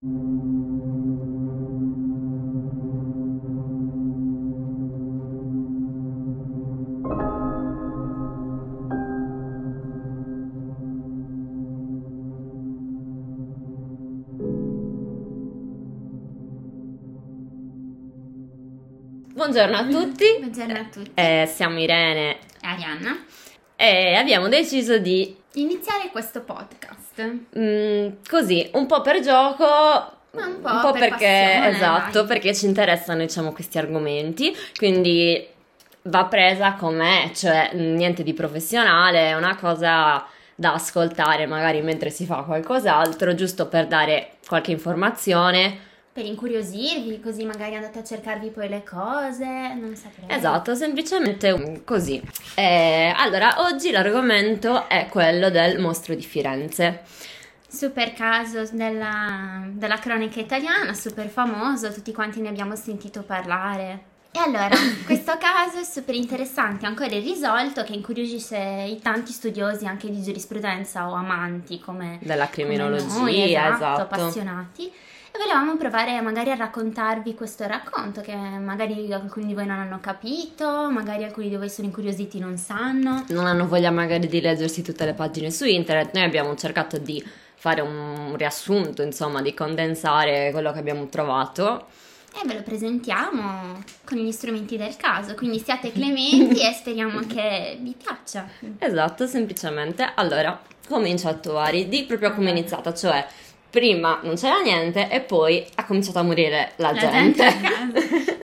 Buongiorno a tutti. Buongiorno a tutti. Eh, siamo Irene e Arianna. E abbiamo deciso di iniziare questo podcast. Mm, così, un po' per gioco, ma un po', un po per perché passione, esatto, dai. perché ci interessano, diciamo, questi argomenti. Quindi va presa com'è, cioè niente di professionale, è una cosa da ascoltare magari mentre si fa qualcos'altro, giusto per dare qualche informazione per incuriosirvi, così magari andate a cercarvi poi le cose, non saprei. Esatto, semplicemente così. Eh, allora, oggi l'argomento è quello del mostro di Firenze. Super caso della, della cronaca italiana, super famoso, tutti quanti ne abbiamo sentito parlare. E allora, questo caso è super interessante, ancora irrisolto, che incuriosisce i tanti studiosi anche di giurisprudenza o amanti come della criminologia, come noi, esatto, esatto. appassionati. E volevamo provare magari a raccontarvi questo racconto che magari alcuni di voi non hanno capito, magari alcuni di voi sono incuriositi e non sanno. Non hanno voglia magari di leggersi tutte le pagine su internet. Noi abbiamo cercato di fare un riassunto, insomma, di condensare quello che abbiamo trovato. E ve lo presentiamo con gli strumenti del caso, quindi siate clementi e speriamo che vi piaccia. Esatto, semplicemente. Allora, comincia tu Ari, di proprio come è iniziata, cioè prima non c'era niente e poi ha cominciato a morire la, la gente. gente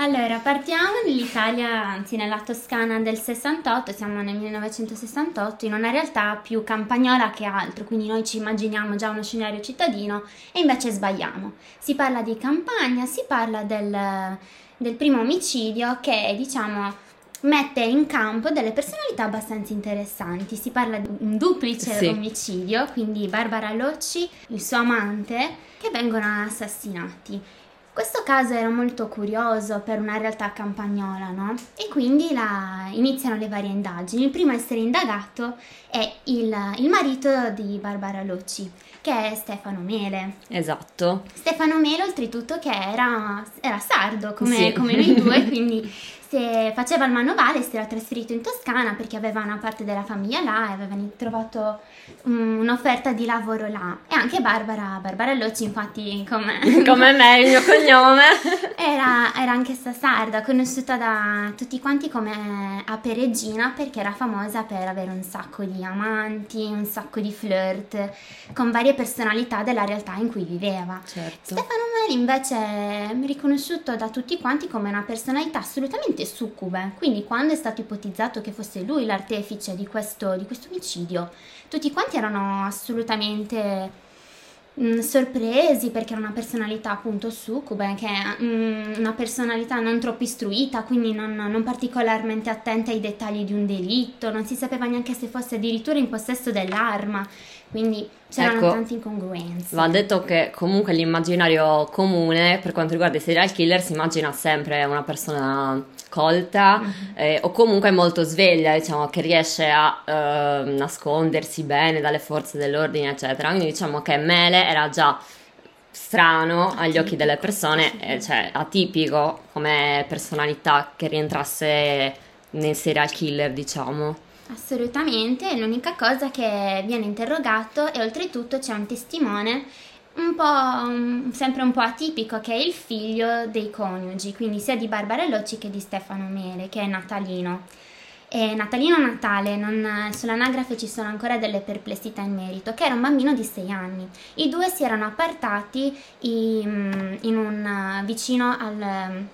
allora, partiamo nell'Italia, anzi nella Toscana del 68, siamo nel 1968, in una realtà più campagnola che altro, quindi noi ci immaginiamo già uno scenario cittadino e invece sbagliamo. Si parla di campagna, si parla del, del primo omicidio che diciamo mette in campo delle personalità abbastanza interessanti. Si parla di un duplice sì. omicidio, quindi Barbara Locci, il suo amante, che vengono assassinati. Questo caso era molto curioso per una realtà campagnola, no? E quindi la... iniziano le varie indagini. Il primo a essere indagato è il, il marito di Barbara Locci, che è Stefano Mele. Esatto. Stefano Mele, oltretutto, che era, era sardo come, Sì. come noi due, quindi se faceva il manovale si era trasferito in Toscana perché aveva una parte della famiglia là e aveva trovato um, un'offerta di lavoro là. E anche Barbara, Barbara Locci, infatti, come, Come me, il mio cognome. era, era anch'essa sarda, conosciuta da tutti quanti come Ape Regina perché era famosa per avere un sacco di amanti, un sacco di flirt con varie personalità della realtà in cui viveva. Certo. Stefano Meli invece è riconosciuto da tutti quanti come una personalità assolutamente succube, quindi quando è stato ipotizzato che fosse lui l'artefice di questo, di questo omicidio, tutti quanti erano assolutamente mh, sorpresi perché era una personalità appunto succube, che è mh, una personalità non troppo istruita, quindi non, non particolarmente attenta ai dettagli di un delitto, non si sapeva neanche se fosse addirittura in possesso dell'arma, quindi c'erano Ecco, tante incongruenze. Va detto che comunque l'immaginario comune per quanto riguarda i serial killer si immagina sempre una persona colta Mhm. eh, o comunque molto sveglia, diciamo, che riesce a eh, nascondersi bene dalle forze dell'ordine, eccetera. Quindi diciamo che Mele era già strano agli occhi delle persone, eh, cioè atipico come personalità che rientrasse nel serial killer, diciamo. Assolutamente, l'unica cosa che viene interrogato e oltretutto c'è un testimone un po' sempre un po' atipico che è il figlio dei coniugi, quindi sia di Barbara Locci che di Stefano Mele, che è Natalino. E Natalino Natale, non, sull'anagrafe ci sono ancora delle perplessità in merito, che era un bambino di 6 anni. I due si erano appartati in, in un, vicino al,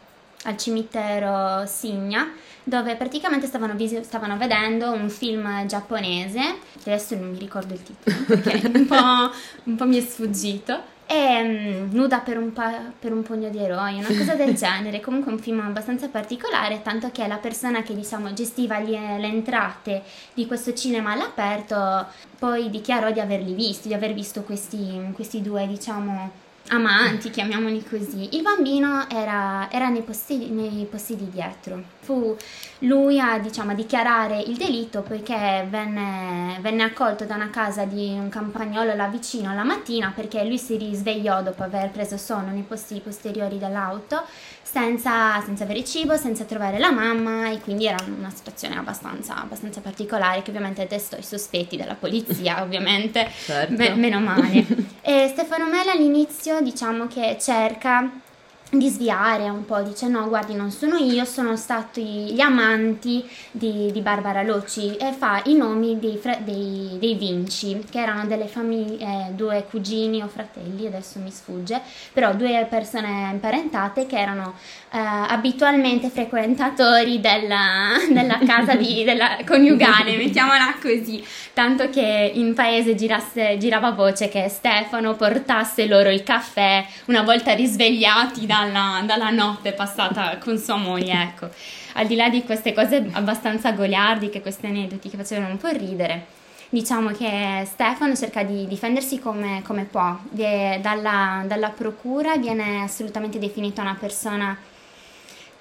al cimitero Signa, dove praticamente stavano, visi- stavano vedendo un film giapponese, adesso non mi ricordo il titolo perché un po', un po' mi è sfuggito, e mm, nuda per un, pa- per un pugno di eroi, una cosa del genere, comunque un film abbastanza particolare, tanto che la persona che diciamo gestiva gli- le entrate di questo cinema all'aperto poi dichiarò di averli visti, di aver visto questi, questi due diciamo amanti, chiamiamoli così. Il bambino era, era nei, posti, nei posti di dietro. Fu lui a, diciamo, a dichiarare il delitto poiché venne, venne, accolto da una casa di un campagnolo là vicino la mattina perché lui si risvegliò dopo aver preso sonno nei posti posteriori dell'auto senza, senza avere cibo, senza trovare la mamma e quindi era una situazione abbastanza, abbastanza particolare che ovviamente destò i sospetti della polizia, ovviamente, certo. Me- meno male. Stefano Mele all'inizio diciamo che cerca di sviare un po', dice no guardi non sono io, sono stati gli amanti di, di Barbara Locci. E fa i nomi dei, dei, dei Vinci che erano delle famiglie, eh, due cugini o fratelli, adesso mi sfugge, però due persone imparentate che erano eh, abitualmente frequentatori della, della casa di, della coniugale, mettiamola così, tanto che in paese girasse, girava voce che Stefano portasse loro il caffè una volta risvegliati da dalla, dalla notte passata con sua moglie, ecco. Al di là di queste cose abbastanza goliardiche, questi aneddoti che facevano un po' ridere, diciamo che Stefano cerca di difendersi come, come può. Dalla, dalla, procura viene assolutamente definita una persona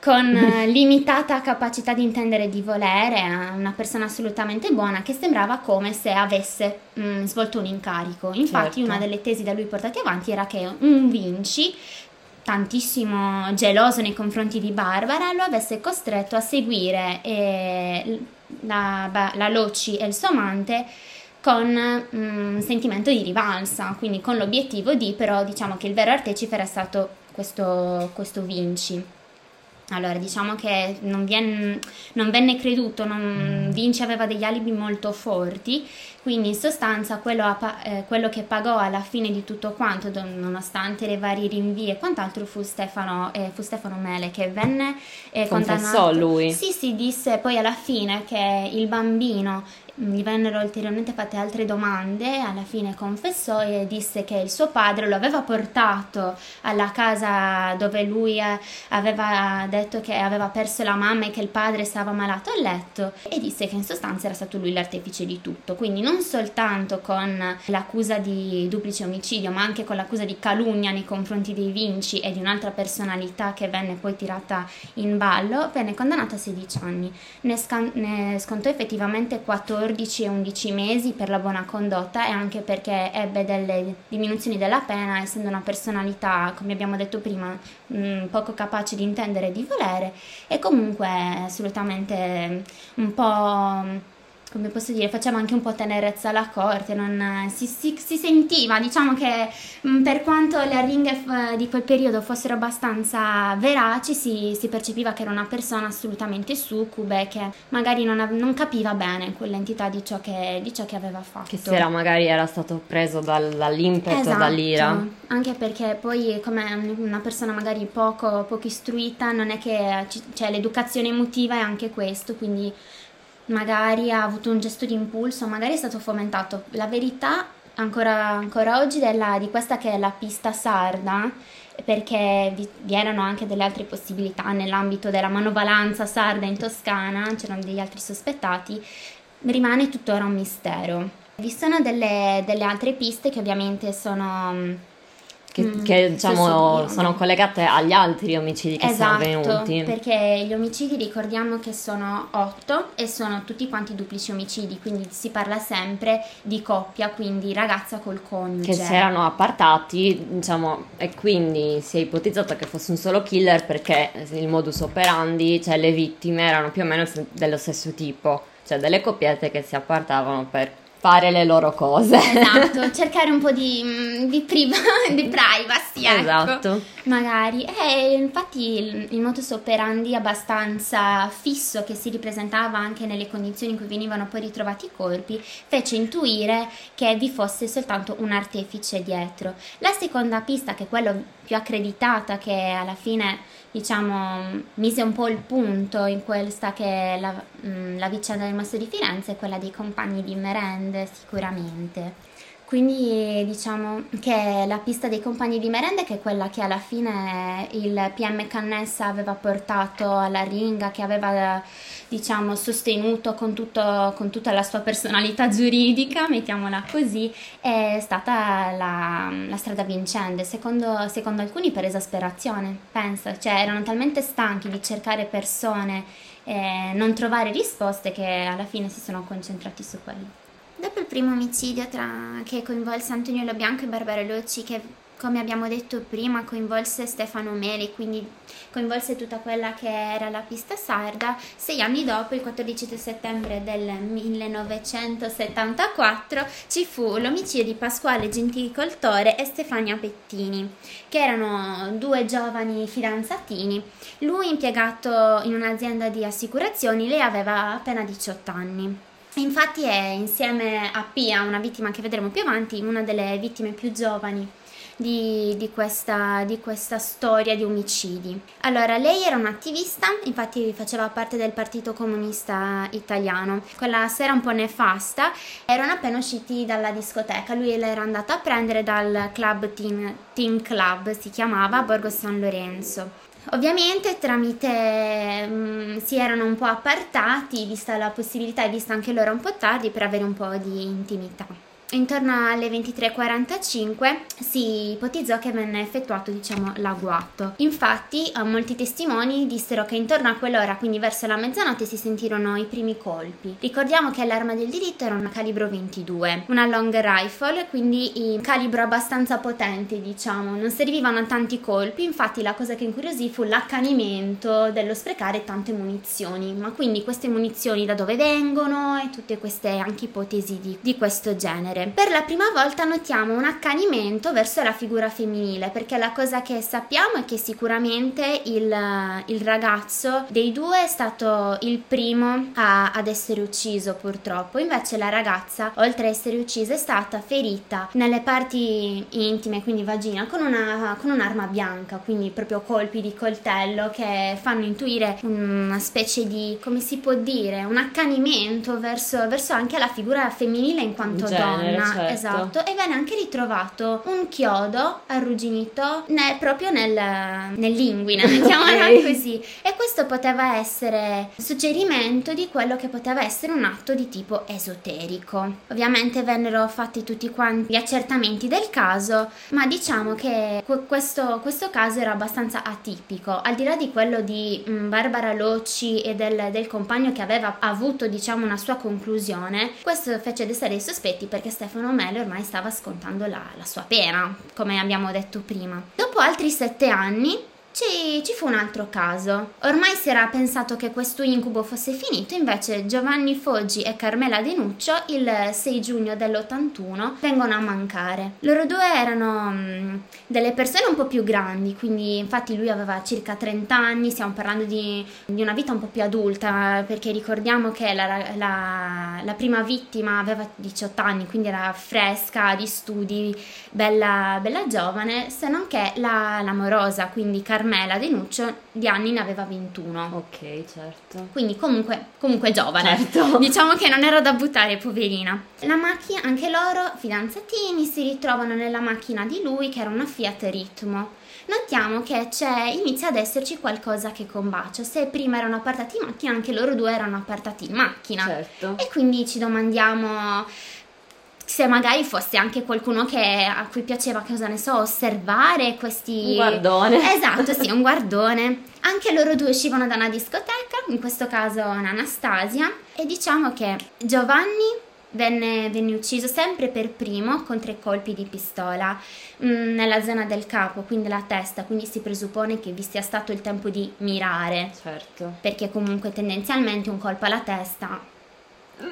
con limitata capacità di intendere e di volere, una persona assolutamente buona che sembrava come se avesse mh, mm, svolto un incarico. Infatti certo. una delle tesi da lui portate avanti era che un Vinci tantissimo geloso nei confronti di Barbara, lo avesse costretto a seguire eh, la, la Loci e il suo amante con un mm, sentimento di rivalsa, quindi con l'obiettivo di però diciamo che il vero artefice era stato questo, questo Vinci. Allora, diciamo che non, vien, non venne creduto, non, Vinci aveva degli alibi molto forti, quindi in sostanza quello, a, eh, quello, che pagò alla fine di tutto quanto, nonostante le varie rinvii e quant'altro, fu Stefano, eh, fu Stefano Mele che venne eh, Confessò condannato. lui? Sì, sì, disse poi alla fine che il bambino gli vennero ulteriormente fatte altre domande, alla fine confessò e disse che il suo padre lo aveva portato alla casa dove lui eh, aveva detto che aveva perso la mamma e che il padre stava malato a letto e disse che in sostanza era stato lui l'artefice di tutto, quindi non soltanto con l'accusa di duplice omicidio ma anche con l'accusa di calunnia nei confronti dei Vinci e di un'altra personalità che venne poi tirata in ballo, venne condannato a 16 anni, ne, scan- ne scontò effettivamente 14 14 e 11 mesi per la buona condotta e anche perché ebbe delle diminuzioni della pena, essendo una personalità, come abbiamo detto prima, mh, mm, poco capace di intendere e di volere e comunque assolutamente un po' come posso dire, faceva anche un po' tenerezza alla corte, non, si, si, si, sentiva, diciamo che mh, mm, per quanto le arringhe f- di quel periodo fossero abbastanza veraci, si, si, percepiva che era una persona assolutamente succube, che magari non, non capiva bene quell'entità di ciò, che, di ciò, che, aveva fatto. Che se era magari era stato preso dal, dall'impeto, esatto, dall'ira. Anche perché poi come una persona magari poco, poco istruita, non è che cioè, l'educazione emotiva è anche questo, quindi magari ha avuto un gesto di impulso, magari è stato fomentato. La verità ancora, ancora oggi della, di questa che è la pista sarda, perché vi, vi, erano anche delle altre possibilità nell'ambito della manovalanza sarda in Toscana, c'erano degli altri sospettati, rimane tuttora un mistero. Vi sono delle, delle altre piste che ovviamente sono che, mm, che diciamo sono collegate agli altri omicidi che esatto, sono avvenuti. perché gli omicidi ricordiamo che sono otto e sono tutti quanti duplici omicidi, quindi si parla sempre di coppia, quindi ragazza col coniuge. Che si erano appartati, diciamo, e quindi si è ipotizzato che fosse un solo killer perché il modus operandi, cioè le vittime erano più o meno dello stesso tipo, cioè delle coppiette che si appartavano per fare le loro cose. Esatto, cercare un po' di, mm, di, priva, di privacy, ecco. Esatto. Magari. E infatti il, il modus operandi abbastanza fisso che si ripresentava anche nelle condizioni in cui venivano poi ritrovati i corpi fece intuire che vi fosse soltanto un artefice dietro. La seconda pista, che è quella più accreditata, che alla fine diciamo, mise un po' il punto in questa che è la, mm, la vicenda del Masso di Firenze, quella dei compagni di merende sicuramente. Quindi diciamo che la pista dei compagni di merende, che è quella che alla fine il PM Cannessa aveva portato alla ringa, che aveva diciamo sostenuto con, tutto, con tutta la sua personalità giuridica, mettiamola così, è stata la, la strada vincente, secondo, secondo alcuni per esasperazione, pensa, cioè erano talmente stanchi di cercare persone e non trovare risposte che alla fine si sono concentrati su quello. Dopo il primo omicidio tra, che coinvolse Antoniello Bianco e Barbara Locci, che come abbiamo detto prima coinvolse Stefano Meli, quindi coinvolse tutta quella che era la pista sarda, sei anni dopo, il 14 settembre del 1974, ci fu l'omicidio di Pasquale Genticoltore e Stefania Pettini, che erano due giovani fidanzatini. Lui impiegato in un'azienda di assicurazioni, lei aveva appena 18 anni. Infatti è insieme a Pia, una vittima che vedremo più avanti, una delle vittime più giovani di, di, questa, di, questa, storia di omicidi. Allora, lei era un'attivista, infatti faceva parte del Partito Comunista Italiano. Quella sera un po' nefasta, erano appena usciti dalla discoteca, lui l'era andato a prendere dal club Teen, Club, si chiamava, Borgo San Lorenzo. Ovviamente tramite mh, mm, si erano un po' appartati, vista la possibilità e vista anche l'ora un po' tardi, per avere un po' di intimità intorno alle 23.45 si ipotizzò che venne effettuato diciamo l'agguato. Infatti molti testimoni dissero che intorno a quell'ora, quindi verso la mezzanotte, si sentirono i primi colpi. Ricordiamo che l'arma del diritto era una calibro 22, una long rifle, quindi calibro abbastanza potente diciamo, non servivano a tanti colpi, infatti la cosa che incuriosì fu l'accanimento dello sprecare tante munizioni, ma quindi queste munizioni da dove vengono e tutte queste anche ipotesi di, di questo genere per la prima volta notiamo un accanimento verso la figura femminile, perché la cosa che sappiamo è che sicuramente il, il ragazzo dei due è stato il primo a, ad essere ucciso purtroppo, invece la ragazza, oltre a essere uccisa, è stata ferita nelle parti intime, quindi vagina, con, una, con un'arma bianca, quindi proprio colpi di coltello che fanno intuire una specie di, come si può dire, un accanimento verso, verso anche la figura femminile in quanto donna donna, certo. esatto, e venne anche ritrovato un chiodo arrugginito ne, proprio nel, nell'inguine, mettiamola okay. così. E questo poteva essere suggerimento di quello che poteva essere un atto di tipo esoterico. Ovviamente vennero fatti tutti quanti gli accertamenti del caso, ma diciamo che questo, questo caso era abbastanza atipico. Al di là di quello di mm, Barbara Locci e del, del compagno che aveva avuto, diciamo, una sua conclusione, questo fece destare i sospetti perché Stefano Mele ormai stava scontando la, la sua pena, come abbiamo detto prima. Dopo altri sette anni, ci, ci, fu un altro caso. Ormai si era pensato che questo incubo fosse finito, invece Giovanni Foggi e Carmela Denuccio il 6 giugno dell'81 vengono a mancare. Loro due erano mh, mm, delle persone un po' più grandi, quindi infatti lui aveva circa 30 anni, stiamo parlando di, di una vita un po' più adulta, perché ricordiamo che la, la, la, prima vittima aveva 18 anni, quindi era fresca di studi, bella, bella giovane, se non che la, l'amorosa, quindi Carmela Carmela Denuccio di anni ne aveva 21. Ok, certo. Quindi comunque, comunque giovane. Certo. Diciamo che non era da buttare, poverina. La macchina, anche loro, fidanzatini, si ritrovano nella macchina di lui che era una Fiat Ritmo. Notiamo che c'è, inizia ad esserci qualcosa che combacia. Se prima erano appartati in macchina, anche loro due erano appartati in macchina. Certo. E quindi ci domandiamo se magari fosse anche qualcuno che, a cui piaceva, cosa ne so, osservare questi... Un guardone. Esatto, sì, un guardone. Anche loro due uscivano da una discoteca, in questo caso Anastasia, e diciamo che Giovanni venne, venne ucciso sempre per primo con tre colpi di pistola mh, mm, nella zona del capo, quindi la testa, quindi si presuppone che vi sia stato il tempo di mirare. Certo. Perché comunque tendenzialmente un colpo alla testa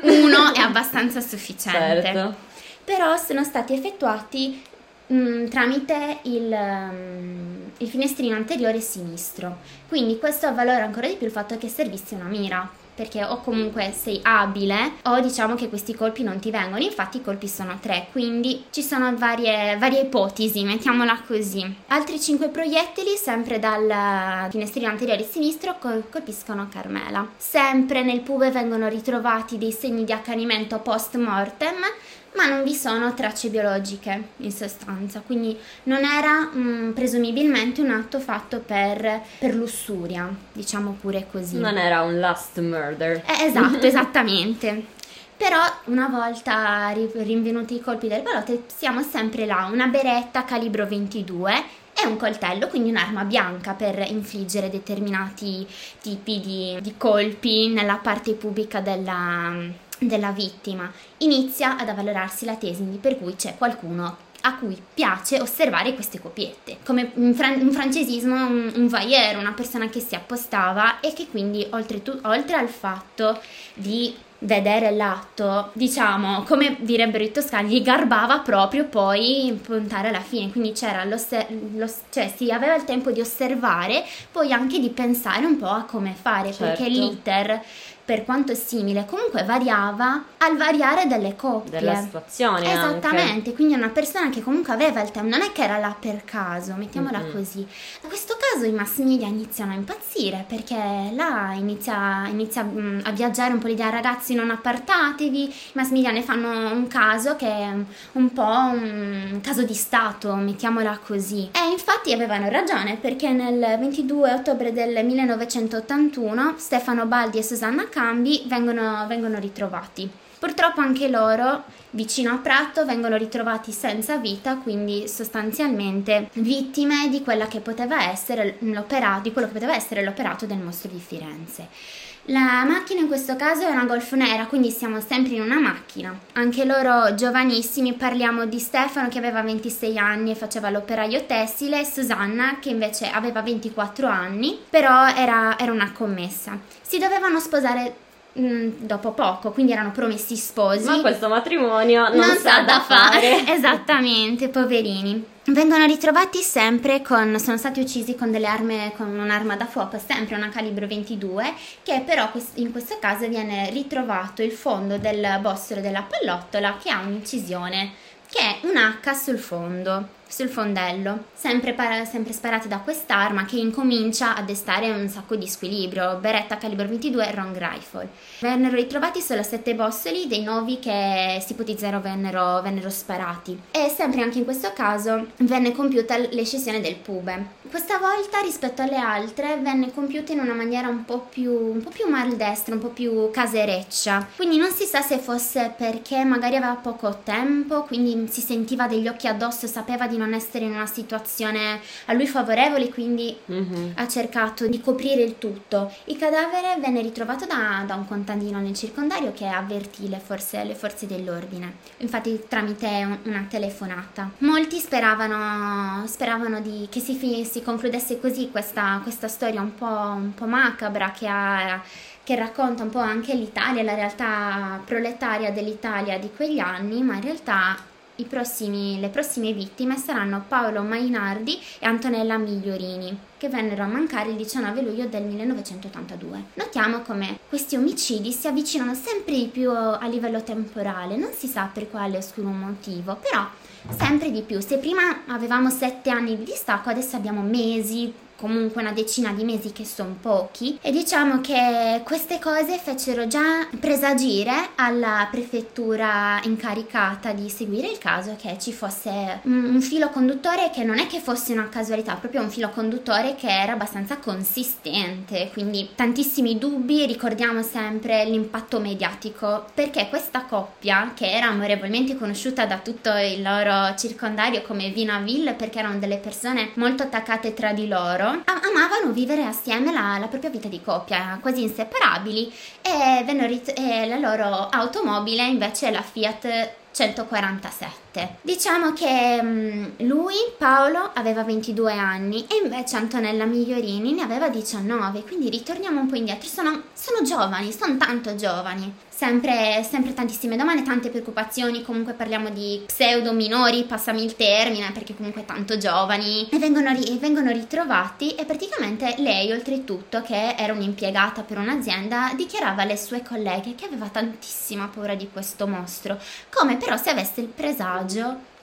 uno è abbastanza sufficiente. Certo. Però sono stati effettuati mh, mm, tramite il, um, il finestrino anteriore sinistro. Quindi questo avvalora ancora di più il fatto che servisse una mira perché o comunque sei abile o diciamo che questi colpi non ti vengono, infatti i colpi sono tre, quindi ci sono varie, varie ipotesi, mettiamola così. Altri cinque proiettili, sempre dal finestrino anteriore sinistro, col- colpiscono Carmela. Sempre nel pube vengono ritrovati dei segni di accanimento post mortem, ma non vi sono tracce biologiche in sostanza, quindi non era mh, mm, presumibilmente un atto fatto per, per, lussuria, diciamo pure così. Non era un last murder. Eh, esatto, esattamente. Però una volta rinvenuti i colpi del balote siamo sempre là, una beretta calibro 22 e un coltello, quindi un'arma bianca per infliggere determinati tipi di, di colpi nella parte pubica della, della vittima. Inizia ad avvalorarsi la tesi per cui c'è qualcuno a cui piace osservare queste copiette, come in, fran- in francesismo un, un voyeur, una persona che si appostava e che quindi oltre, tu- oltre al fatto di vedere l'atto, diciamo, come direbbero i toscani, gli garbava proprio poi puntare alla fine, quindi c'era cioè si aveva il tempo di osservare, poi anche di pensare un po' a come fare, certo. perché l'iter per quanto simile, comunque variava al variare delle coppie. Della situazione. Esattamente, anche. quindi una persona che comunque aveva il tempo, non è che era là per caso, mettiamola mm-hmm. così. Da questo caso i mass media iniziano a impazzire perché là inizia, inizia mm, a viaggiare un po' l'idea ragazzi non appartatevi, i mass media ne fanno un caso che è un po' un caso di Stato, mettiamola così. E infatti avevano ragione perché nel 22 ottobre del 1981 Stefano Baldi e Susanna K entrambi vengono, vengono ritrovati. Purtroppo anche loro, vicino a Prato, vengono ritrovati senza vita, quindi sostanzialmente vittime di, che poteva di quello che poteva essere l'operato del mostro di Firenze. La macchina in questo caso è una Golf nera, quindi siamo sempre in una macchina. Anche loro giovanissimi, parliamo di Stefano che aveva 26 anni e faceva l'operaio tessile, e Susanna che invece aveva 24 anni, però era, era una commessa. Si dovevano sposare mm, dopo poco, quindi erano promessi sposi. Ma questo matrimonio non, non sa da fare. fare. Esattamente, poverini. Vengono ritrovati sempre con, sono stati uccisi con delle armi, con un'arma da fuoco, sempre una calibro 22, che però in questo caso viene ritrovato il fondo del bossolo della pallottola che ha un'incisione, che è un H sul fondo sul fondello, sempre, par- sempre sparati da quest'arma che incomincia a destare un sacco di squilibrio, beretta calibro 22 e rifle. Vennero ritrovati solo sette bossoli dei novi che si ipotizzano vennero, vennero sparati e sempre anche in questo caso venne compiuta l'escissione del pube. Questa volta rispetto alle altre venne compiuta in una maniera un po' più, un po più maldestra, un po' più casereccia, quindi non si sa se fosse perché magari aveva poco tempo, quindi si sentiva degli occhi addosso e sapeva di non essere in una situazione a lui favorevole, quindi mm-hmm. ha cercato di coprire il tutto. Il cadavere venne ritrovato da, da un contadino nel circondario che avvertì le forze, le forze dell'ordine, infatti tramite un, una telefonata. Molti speravano, speravano di, che si, concludesse così questa, questa storia un po', un po' macabra che ha che racconta un po' anche l'Italia, la realtà proletaria dell'Italia di quegli anni, ma in realtà prossimi, le prossime vittime saranno Paolo Mainardi e Antonella Migliorini, che vennero a mancare il 19 luglio del 1982. Notiamo come questi omicidi si avvicinano sempre di più a livello temporale, non si sa per quale oscuro motivo, però sempre di più. Se prima avevamo sette anni di distacco, adesso abbiamo mesi, comunque una decina di mesi che sono pochi e diciamo che queste cose fecero già presagire alla prefettura incaricata di seguire il caso che ci fosse un filo conduttore che non è che fosse una casualità, proprio un filo conduttore che era abbastanza consistente, quindi tantissimi dubbi, ricordiamo sempre l'impatto mediatico perché questa coppia che era amorevolmente conosciuta da tutto il loro circondario come Vina Ville perché erano delle persone molto attaccate tra di loro amavano vivere assieme la, la, propria vita di coppia, quasi inseparabili, e, rit- e la loro automobile invece è la Fiat 147. Diciamo che um, lui, Paolo, aveva 22 anni e invece Antonella Migliorini ne aveva 19, quindi ritorniamo un po' indietro, sono, sono giovani, sono tanto giovani. Sempre, sempre, tantissime domande, tante preoccupazioni, comunque parliamo di pseudo minori, passami il termine, perché comunque tanto giovani, e vengono, ri- vengono ritrovati e praticamente lei oltretutto, che era un'impiegata per un'azienda, dichiarava alle sue colleghe che aveva tantissima paura di questo mostro, come però se avesse il presagio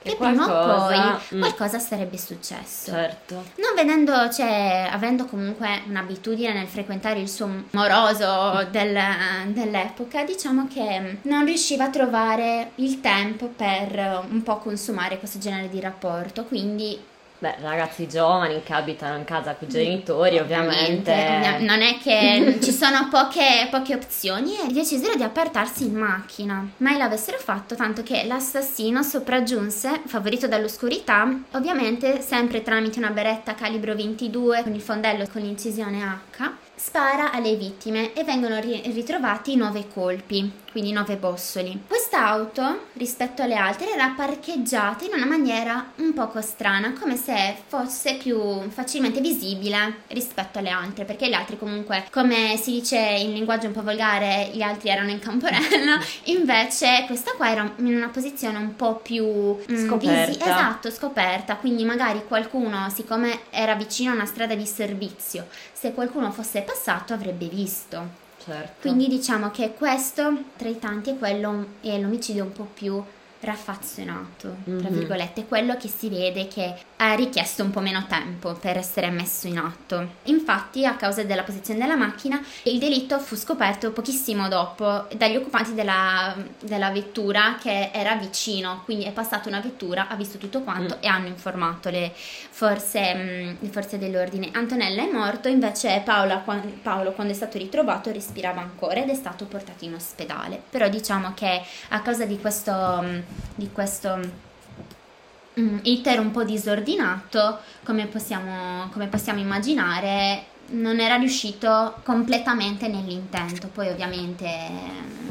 che, che prima o poi mm. qualcosa sarebbe successo. Certo. Non vedendo, cioè, avendo comunque un'abitudine nel frequentare il suo moroso del, dell'epoca, diciamo che non riusciva a trovare il tempo per un po' consumare questo genere di rapporto, quindi Beh, ragazzi giovani che abitano in casa con i genitori, ovviamente. ovviamente. Non è che ci sono poche, poche, opzioni e decisero di appartarsi in macchina. Mai l'avessero fatto, tanto che l'assassino sopraggiunse, favorito dall'oscurità, ovviamente sempre tramite una beretta calibro 22 con il fondello con l'incisione H spara alle vittime e vengono ri- ritrovati nove colpi, quindi nove bossoli. Quest'auto, rispetto alle altre, era parcheggiata in una maniera un poco strana, come se fosse più facilmente visibile rispetto alle altre, perché le altre comunque, come si dice in linguaggio un po' volgare, gli altri erano in camporello, invece questa qua era in una posizione un po' più mm, scoperta. Visi- esatto, scoperta, quindi magari qualcuno, siccome era vicino a una strada di servizio, se qualcuno fosse passato avrebbe visto. Certo. Quindi diciamo che questo tra i tanti è quello è l'omicidio un po' più raffazzonato, tra virgolette, quello che si vede che ha richiesto un po' meno tempo per essere messo in atto. Infatti, a causa della posizione della macchina, il delitto fu scoperto pochissimo dopo dagli occupanti della, della vettura che era vicino, quindi è passata una vettura, ha visto tutto quanto mm. e hanno informato le forze, mh, mm, le forze, dell'ordine. Antonella è morto, invece Paola, Paolo quando è stato ritrovato respirava ancora ed è stato portato in ospedale. Però diciamo che a causa di questo mm, di questo iter un po' disordinato, come possiamo, come possiamo immaginare, non era riuscito completamente nell'intento, poi ovviamente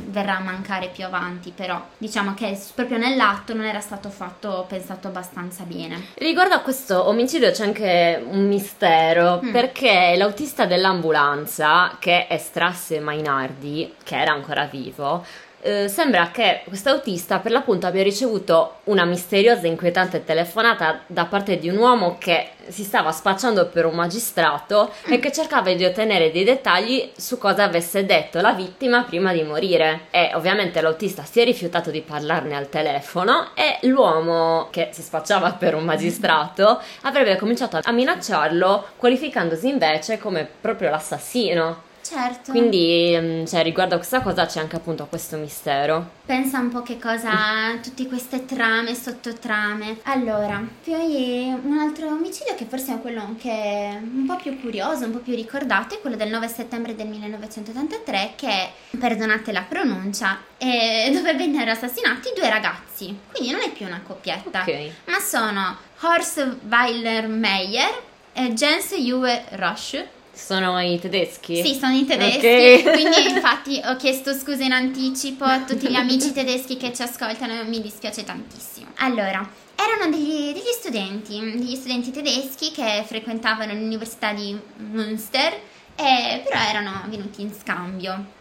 verrà a mancare più avanti, però diciamo che proprio nell'atto non era stato fatto pensato abbastanza bene. Riguardo a questo omicidio c'è anche un mistero, mm. perché l'autista dell'ambulanza che estrasse Mainardi, che era ancora vivo, eh, sembra che questo autista per l'appunto abbia ricevuto una misteriosa e inquietante telefonata da parte di un uomo che si stava spacciando per un magistrato e che cercava di ottenere dei dettagli su cosa avesse detto la vittima prima di morire. E ovviamente l'autista si è rifiutato di parlarne al telefono e l'uomo che si spacciava per un magistrato avrebbe cominciato a minacciarlo qualificandosi invece come proprio l'assassino. Certo. Quindi, mm, cioè, riguardo a questa cosa c'è anche appunto questo mistero. Pensa un po' che cosa, tutte queste trame, sottotrame. Allora, poi un altro omicidio che forse è quello che un po' più curioso, un po' più ricordato, è quello del 9 settembre del 1983 che, perdonate la pronuncia, è dove vennero assassinati due ragazzi. Quindi non è più una coppietta, okay. ma sono Horst Weiler Meyer e Jens Uwe Rush sono i tedeschi? Sì, sono i tedeschi. Okay. Quindi, infatti, ho chiesto scusa in anticipo a tutti gli amici tedeschi che ci ascoltano. Mi dispiace tantissimo. Allora, erano degli, degli studenti, degli studenti tedeschi che frequentavano l'università di Münster, e però erano venuti in scambio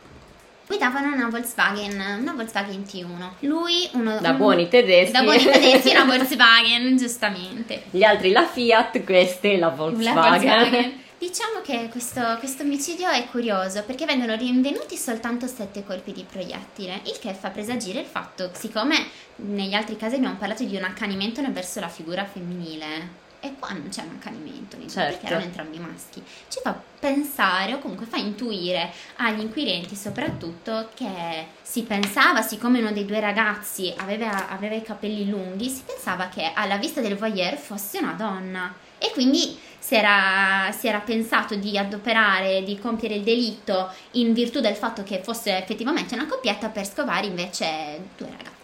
guidavano una Volkswagen, una Volkswagen T1. Lui, uno... Da buoni tedeschi. Da buoni tedeschi, una Volkswagen, giustamente. Gli altri la Fiat, questi la Volkswagen. La Volkswagen. Diciamo che questo, questo, omicidio è curioso perché vengono rinvenuti soltanto sette colpi di proiettile, il che fa presagire il fatto, siccome negli altri casi abbiamo parlato di un accanimento verso la figura femminile, e qua non c'è un accanimento, certo. perché erano entrambi maschi, ci fa pensare o comunque fa intuire agli inquirenti soprattutto che si pensava, siccome uno dei due ragazzi aveva, aveva i capelli lunghi, si pensava che alla vista del voyeur fosse una donna e quindi si era, si era, pensato di adoperare, di compiere il delitto in virtù del fatto che fosse effettivamente una coppietta per scovare invece due ragazzi.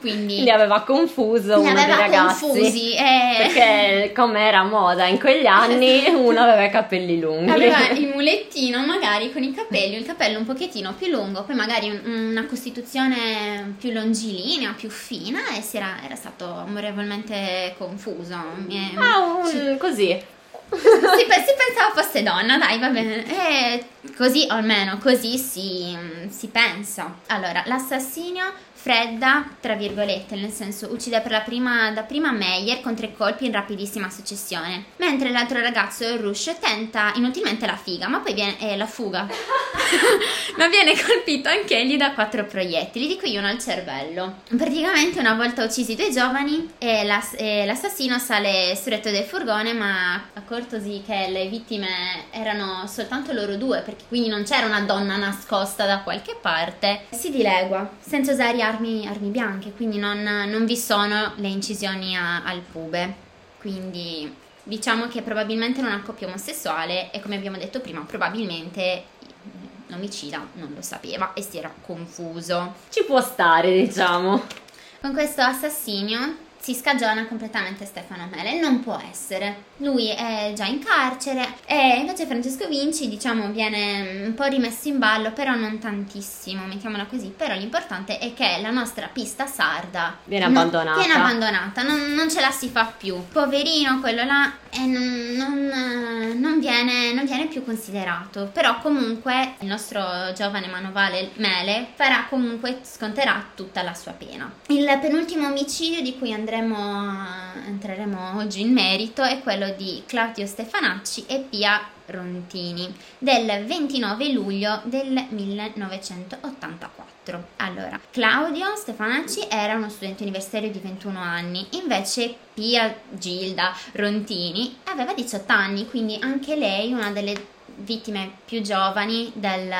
Quindi li aveva confuso li uno aveva dei ragazzi. confusi, eh... perché come era moda in quegli anni uno aveva i capelli lunghi. Aveva il mulettino magari con i capelli il capello un pochettino più lungo poi magari un, una costituzione più longilinea più fina e si era, era stato amorevolmente confuso. Ah, un, così. Si, si, pensava fosse donna, dai, va bene. E così, o almeno così si, si pensa. Allora, l'assassinio fredda, tra virgolette, nel senso uccide per la prima, da prima Meyer con tre colpi in rapidissima successione, mentre l'altro ragazzo, Rush, tenta inutilmente la figa, ma poi viene eh, la fuga, ma viene colpito anche egli da quattro proiettili, di cui uno al cervello. Praticamente una volta uccisi due giovani, eh, l'ass- eh, l'assassino sale sul retto del furgone, ma accortosi che le vittime erano soltanto loro due, perché quindi non c'era una donna nascosta da qualche parte, si dilegua, senza usare armi, armi bianche, quindi non, non, vi sono le incisioni a, al pube. Quindi diciamo che probabilmente non una coppia omosessuale e come abbiamo detto prima, probabilmente l'omicida non lo sapeva e si era confuso. Ci può stare, diciamo. Con questo assassinio si scagiona completamente Stefano Mele, non può essere. Lui è già in carcere e invece Francesco Vinci, diciamo, viene un po' rimesso in ballo, però non tantissimo, mettiamola così. Però l'importante è che la nostra pista sarda viene abbandonata. viene abbandonata, non, non, ce la si fa più. Poverino, quello là, e non, non, non, viene, non viene più considerato. Però comunque il nostro giovane manovale Mele farà comunque, sconterà tutta la sua pena. Il penultimo omicidio di cui andremo andremo, entreremo oggi in merito è quello di Claudio Stefanacci e Pia Rontini del 29 luglio del 1984. Allora, Claudio Stefanacci era uno studente universitario di 21 anni, invece Pia Gilda Rontini aveva 18 anni, quindi anche lei una delle vittime più giovani del,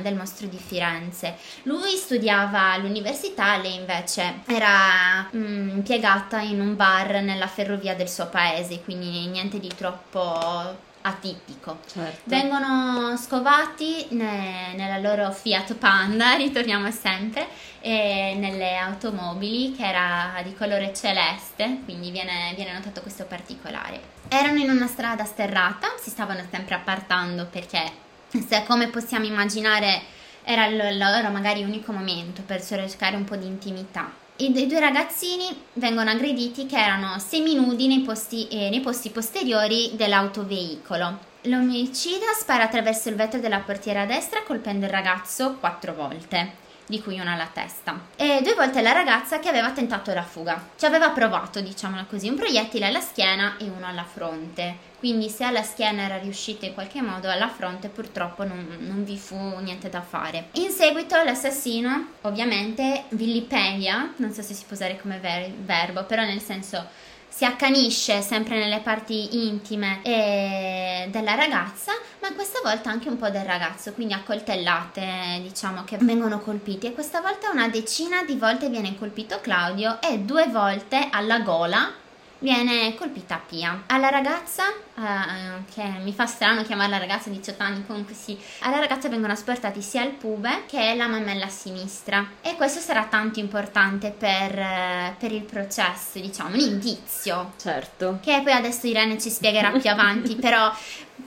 del, mostro di Firenze. Lui studiava all'università, lei invece era mm, impiegata in un bar nella ferrovia del suo paese, quindi niente di troppo atipico. Certo. Vengono scovati ne, nella loro Fiat Panda, ritorniamo sempre, e nelle automobili che era di colore celeste, quindi viene, viene notato questo particolare. Erano in una strada sterrata, si stavano sempre appartando perché se come possiamo immaginare era il loro magari unico momento per cercare un po' di intimità. I, i due ragazzini vengono aggrediti che erano seminudi nei posti, eh, nei posti posteriori dell'autoveicolo. L'omicida spara attraverso il vetro della portiera destra colpendo il ragazzo quattro volte di cui una alla testa. E due volte la ragazza che aveva tentato la fuga. Ci aveva provato, diciamola così, un proiettile alla schiena e uno alla fronte. Quindi se alla schiena era riuscita in qualche modo, alla fronte purtroppo non, non vi fu niente da fare. In seguito l'assassino ovviamente vilipendia, non so se si può usare come ver- verbo, però nel senso si accanisce sempre nelle parti intime eh, della ragazza, ma questa volta anche un po' del ragazzo, quindi a coltellate diciamo che vengono colpiti e questa volta una decina di volte viene colpito Claudio e due volte alla gola viene colpita Pia. Alla ragazza, uh, che mi fa strano chiamarla ragazza di 18 anni, comunque sì, alla ragazza vengono asportati sia il pube che la mammella sinistra e questo sarà tanto importante per, uh, per il processo, diciamo, un indizio. Certo. Che poi adesso Irene ci spiegherà più avanti, però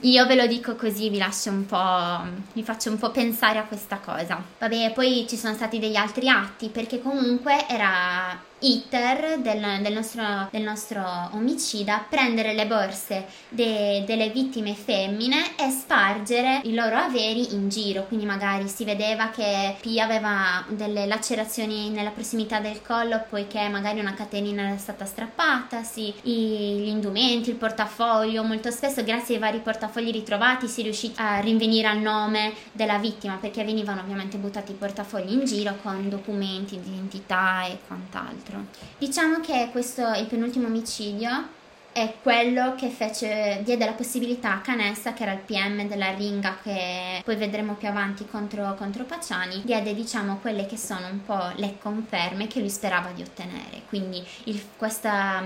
io ve lo dico così, vi lascio un po', vi faccio un po' pensare a questa cosa. Vabbè, poi ci sono stati degli altri atti perché comunque era iter del, del, nostro, del nostro, omicida prendere le borse de, delle vittime femmine e spargere i loro averi in giro. Quindi magari si vedeva che Pia aveva delle lacerazioni nella prossimità del collo poiché magari una catenina era stata strappata sì, i, gli indumenti, il portafoglio molto spesso grazie ai vari portafogli ritrovati si è riusciti a rinvenire al nome della vittima perché venivano ovviamente buttati i portafogli in giro con documenti di identità e quant'altro altro. Diciamo che questo, il penultimo omicidio, è quello che fece, diede la possibilità a Canessa, che era il PM della Ringa, che poi vedremo più avanti contro, contro Paciani, diede diciamo quelle che sono un po' le conferme che lui sperava di ottenere. Quindi il, questa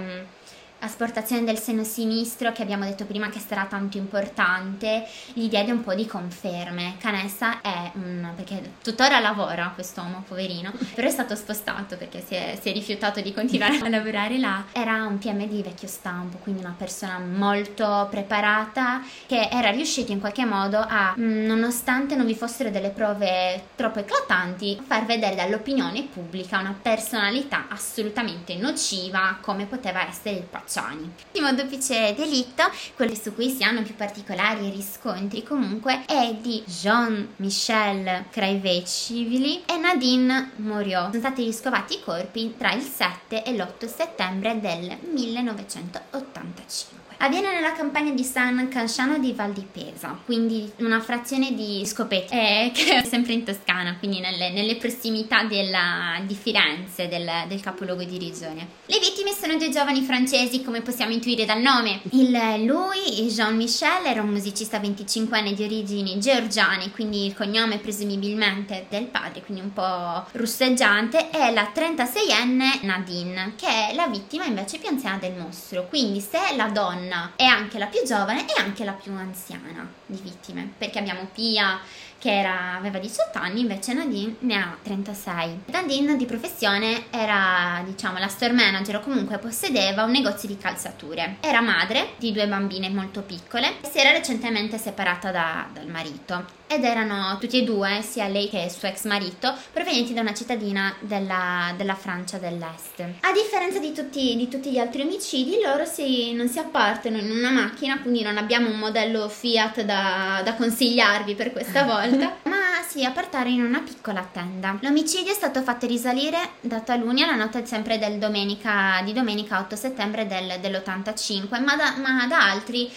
asportazione del seno sinistro che abbiamo detto prima che sarà tanto importante gli diede un po' di conferme. Canessa è un perché tuttora lavora quest'uomo poverino però è stato spostato perché si è, si è rifiutato di continuare a lavorare là. Era un PM di vecchio stampo quindi una persona molto preparata che era riuscito in qualche modo a nonostante non vi fossero delle prove troppo eclatanti far vedere dall'opinione pubblica una personalità assolutamente nociva come poteva essere il paziente Facciani. L'ultimo duplice delitto, quello su cui si hanno più particolari riscontri comunque, è di Jean-Michel Craivecivili e Nadine Moriot. Sono stati riscovati i corpi tra il 7 e l'8 settembre del 1985. Avviene nella campagna di San Canciano di Val di Pesa, quindi una frazione di Scopeti, eh, che è sempre in Toscana, quindi nelle, nelle prossimità della, di Firenze, del, del, capoluogo di regione. Le vittime sono due giovani francesi, come possiamo intuire dal nome. Il, lui, Jean-Michel, era un musicista 25enne di origini georgiane, quindi il cognome presumibilmente del padre, quindi un po' russeggiante, e la 36enne Nadine, che è la vittima invece più anziana del mostro. Quindi se la donna donna è anche la più giovane e anche la più anziana di vittime, perché abbiamo Pia che era, aveva 18 anni, invece Nadine ne ha 36. Nadine di professione era, diciamo, la store manager o comunque possedeva un negozio di calzature. Era madre di due bambine molto piccole e si era recentemente separata da, dal marito ed erano tutti e due, sia lei che il suo ex marito, provenienti da una cittadina della, della Francia dell'Est. A differenza di tutti, di tutti, gli altri omicidi, loro si, non si appartano in una macchina, quindi non abbiamo un modello Fiat da, da consigliarvi per questa volta, ma si appartare in una piccola tenda. L'omicidio è stato fatto risalire da taluni alla notte sempre del domenica, di domenica 8 settembre del, dell'85, ma da, ma da altri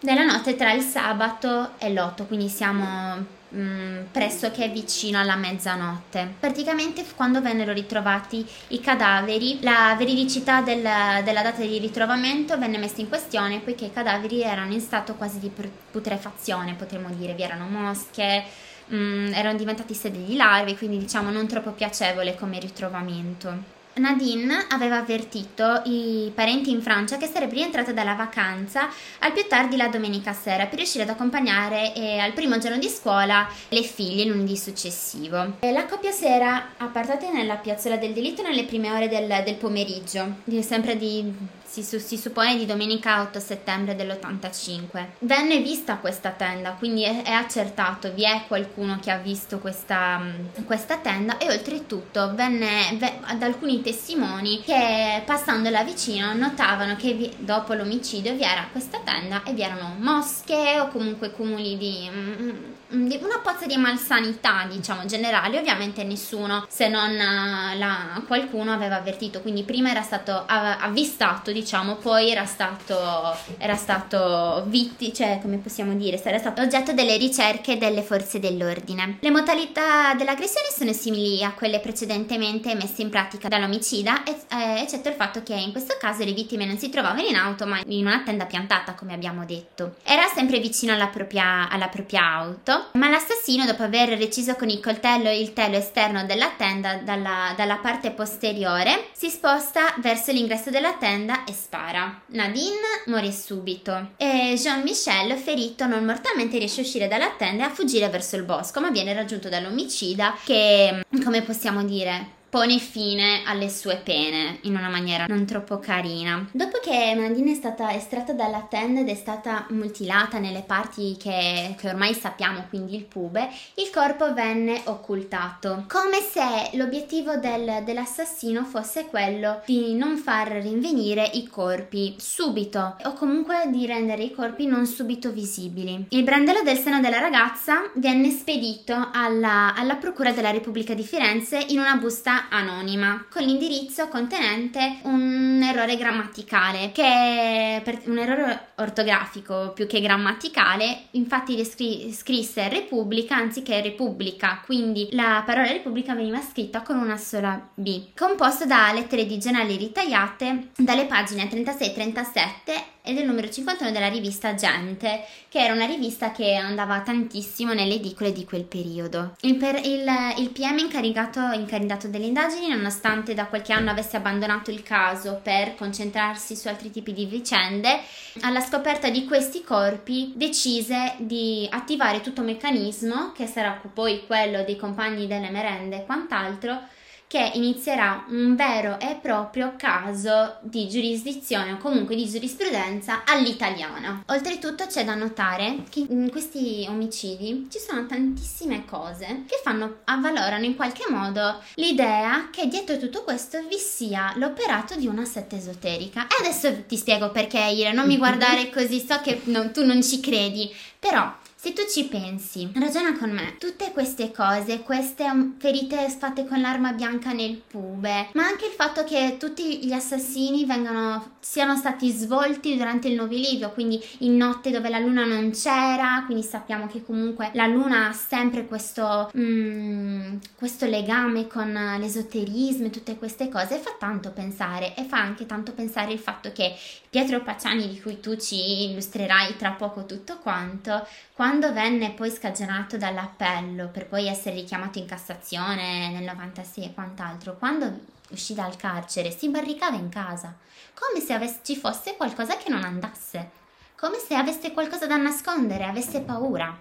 nella notte tra il sabato e l'8, quindi siamo mm, pressoché vicino alla mezzanotte. Praticamente quando vennero ritrovati i cadaveri, la veridicità del, della data di ritrovamento venne messa in questione poiché i cadaveri erano in stato quasi di putrefazione, potremmo dire, vi erano mosche, mm, erano diventati sede di larve, quindi diciamo non troppo piacevole come ritrovamento. Nadine aveva avvertito i parenti in Francia che sarebbe rientrata dalla vacanza al più tardi la domenica sera per riuscire ad accompagnare eh, al primo giorno di scuola le figlie lunedì successivo. E la coppia si era appartata nella piazzola del delitto nelle prime ore del, del pomeriggio, sempre di si, si, suppone di domenica 8 settembre dell'85. Venne vista questa tenda, quindi è, è accertato, vi è qualcuno che ha visto questa, questa tenda e oltretutto venne v- ad alcuni testimoni che passandola vicino notavano che vi, dopo l'omicidio vi era questa tenda e vi erano mosche o comunque cumuli di, mm, una pozza di malsanità, diciamo, generale. Ovviamente nessuno, se non la, qualcuno, aveva avvertito, quindi prima era stato avvistato diciamo, poi era stato, era stato vitti, cioè come possiamo dire, era stato oggetto delle ricerche delle forze dell'ordine. Le modalità dell'aggressione sono simili a quelle precedentemente messe in pratica dall'omicida, eh, eccetto il fatto che in questo caso le vittime non si trovavano in auto ma in una tenda piantata, come abbiamo detto. Era sempre vicino alla propria, alla propria auto, ma l'assassino, dopo aver reciso con il coltello il telo esterno della tenda dalla, dalla parte posteriore, si sposta verso l'ingresso della tenda e spara. Nadine morì subito e Jean-Michel, ferito, non mortalmente riesce a uscire dalla tenda e a fuggire verso il bosco, ma viene raggiunto dall'omicida che, come possiamo dire, pone fine alle sue pene in una maniera non troppo carina. Dopo che Nadine è stata estratta dalla tenda ed è stata mutilata nelle parti che, che ormai sappiamo, quindi il pube, il corpo venne occultato, come se l'obiettivo del, dell'assassino fosse quello di non far rinvenire i corpi subito o comunque di rendere i corpi non subito visibili. Il brandello del seno della ragazza venne spedito alla, alla Procura della Repubblica di Firenze in una busta anonima con l'indirizzo contenente un errore grammaticale che è un errore ortografico più che grammaticale. Infatti descri- scrisse Repubblica anziché Repubblica quindi la parola Repubblica veniva scritta con una sola B composto da lettere di giornali ritagliate dalle pagine 36-37 e del numero 51 della rivista Gente, che era una rivista che andava tantissimo nelle edicole di quel periodo. Il, per, il, il PM incaricato delle indagini, nonostante da qualche anno avesse abbandonato il caso per concentrarsi su altri tipi di vicende, alla scoperta di questi corpi decise di attivare tutto un meccanismo, che sarà poi quello dei compagni delle merende e quant'altro, che inizierà un vero e proprio caso di giurisdizione o comunque di giurisprudenza all'italiana. Oltretutto c'è da notare che in questi omicidi ci sono tantissime cose che fanno avvalorano in qualche modo l'idea che dietro tutto questo vi sia l'operato di una setta esoterica. E adesso ti spiego perché, Ire, non mi guardare così, so che no, tu non ci credi, però se tu ci pensi, ragiona con me, tutte queste cose, queste ferite fatte con l'arma bianca nel pube, ma anche il fatto che tutti gli assassini vengano, siano stati svolti durante il novilivio, quindi in notte dove la luna non c'era, quindi sappiamo che comunque la luna ha sempre questo, mm, questo legame con l'esoterismo e tutte queste cose, fa tanto pensare e fa anche tanto pensare il fatto che Pietro Pacciani, di cui tu ci illustrerai tra poco tutto quanto, quando venne poi scagionato dall'appello per poi essere richiamato in Cassazione nel 96 e quant'altro, quando uscì dal carcere si barricava in casa, come se avesse, ci fosse qualcosa che non andasse, come se avesse qualcosa da nascondere, avesse paura.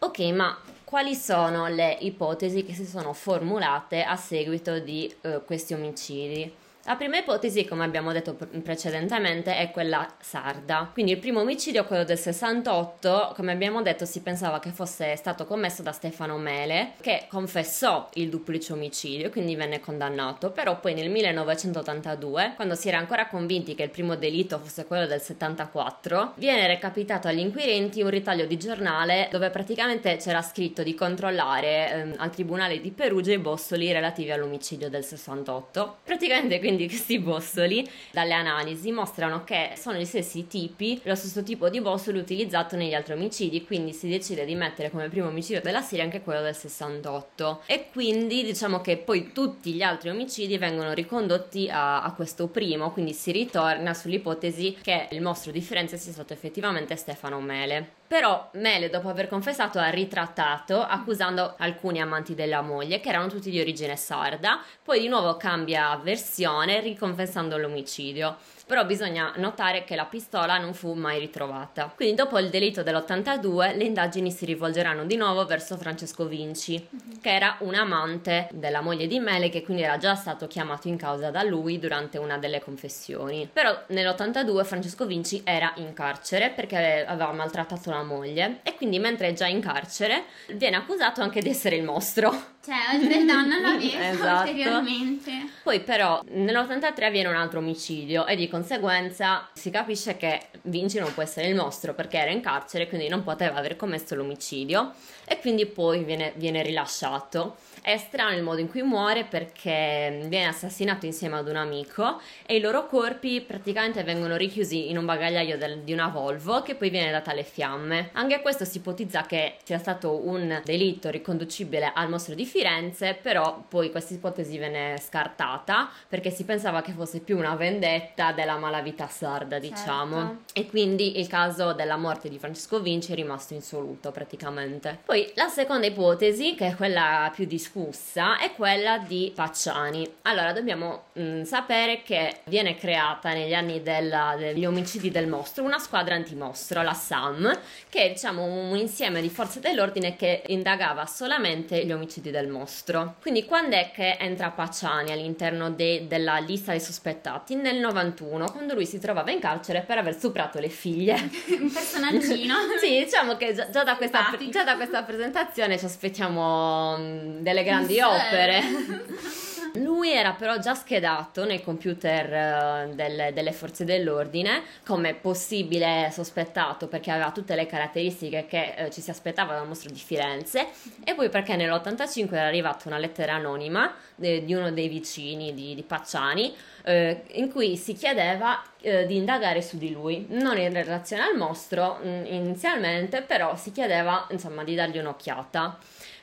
Ok, ma quali sono le ipotesi che si sono formulate a seguito di uh, questi omicidi? La prima ipotesi, come abbiamo detto precedentemente, è quella sarda. Quindi il primo omicidio, quello del 68, come abbiamo detto, si pensava che fosse stato commesso da Stefano Mele, che confessò il duplice omicidio, quindi venne condannato. Però poi nel 1982, quando si era ancora convinti che il primo delitto fosse quello del 74, viene recapitato agli inquirenti un ritaglio di giornale dove praticamente c'era scritto di controllare ehm, al Tribunale di Perugia i bossoli relativi all'omicidio del 68. Praticamente quindi quindi questi bossoli dalle analisi mostrano che sono gli stessi tipi, lo stesso tipo di bossoli utilizzato negli altri omicidi, quindi si decide di mettere come primo omicidio della Siria anche quello del 68 e quindi diciamo che poi tutti gli altri omicidi vengono ricondotti a, a questo primo, quindi si ritorna sull'ipotesi che il mostro di Firenze sia stato effettivamente Stefano Mele. Però Mele, dopo aver confessato, ha ritrattato accusando alcuni amanti della moglie, che erano tutti di origine sarda, poi di nuovo cambia versione riconfessando l'omicidio però bisogna notare che la pistola non fu mai ritrovata. Quindi dopo il delitto dell'82 le indagini si rivolgeranno di nuovo verso Francesco Vinci, uh-huh. che era un amante della moglie di Mele che quindi era già stato chiamato in causa da lui durante una delle confessioni. Però nell'82 Francesco Vinci era in carcere perché aveva maltrattato la moglie e quindi mentre è già in carcere viene accusato anche di essere il mostro. Cioè, oltre il danno la vita esatto. ulteriormente. Poi però nell'83 avviene un altro omicidio e di conseguenza si capisce che Vinci non può essere il mostro perché era in carcere, quindi non poteva aver commesso l'omicidio e quindi poi viene, viene rilasciato. È strano il modo in cui muore perché viene assassinato insieme ad un amico e i loro corpi praticamente vengono richiusi in un bagagliaio del, di una Volvo che poi viene data alle fiamme. Anche questo si ipotizza che sia stato un delitto riconducibile al mostro di Firenze, però poi questa ipotesi venne scartata perché si pensava che fosse più una vendetta della malavita sarda, diciamo. Certo. E quindi il caso della morte di Francesco Vinci è rimasto insoluto praticamente. Poi la seconda ipotesi, che è quella più discutibile, discussa è quella di Pacciani. Allora, dobbiamo mh, mm, sapere che viene creata negli anni della, degli omicidi del mostro una squadra antimostro, la SAM, che è diciamo un insieme di forze dell'ordine che indagava solamente gli omicidi del mostro. Quindi quando è che entra Pacciani all'interno de, della lista dei sospettati? Nel 91, quando lui si trovava in carcere per aver stuprato le figlie. un personaggino. sì, diciamo che già, già, da questa, già, da questa, presentazione ci aspettiamo mm, delle grandi opere. Lui era però già schedato nei computer uh, del, delle forze dell'ordine come possibile sospettato perché aveva tutte le caratteristiche che uh, ci si aspettava dal mostro di Firenze e poi perché nell'85 era arrivata una lettera anonima de, di uno dei vicini di, di Pacciani uh, in cui si chiedeva di indagare su di lui, non in relazione al mostro mh, mm, inizialmente, però si chiedeva insomma di dargli un'occhiata.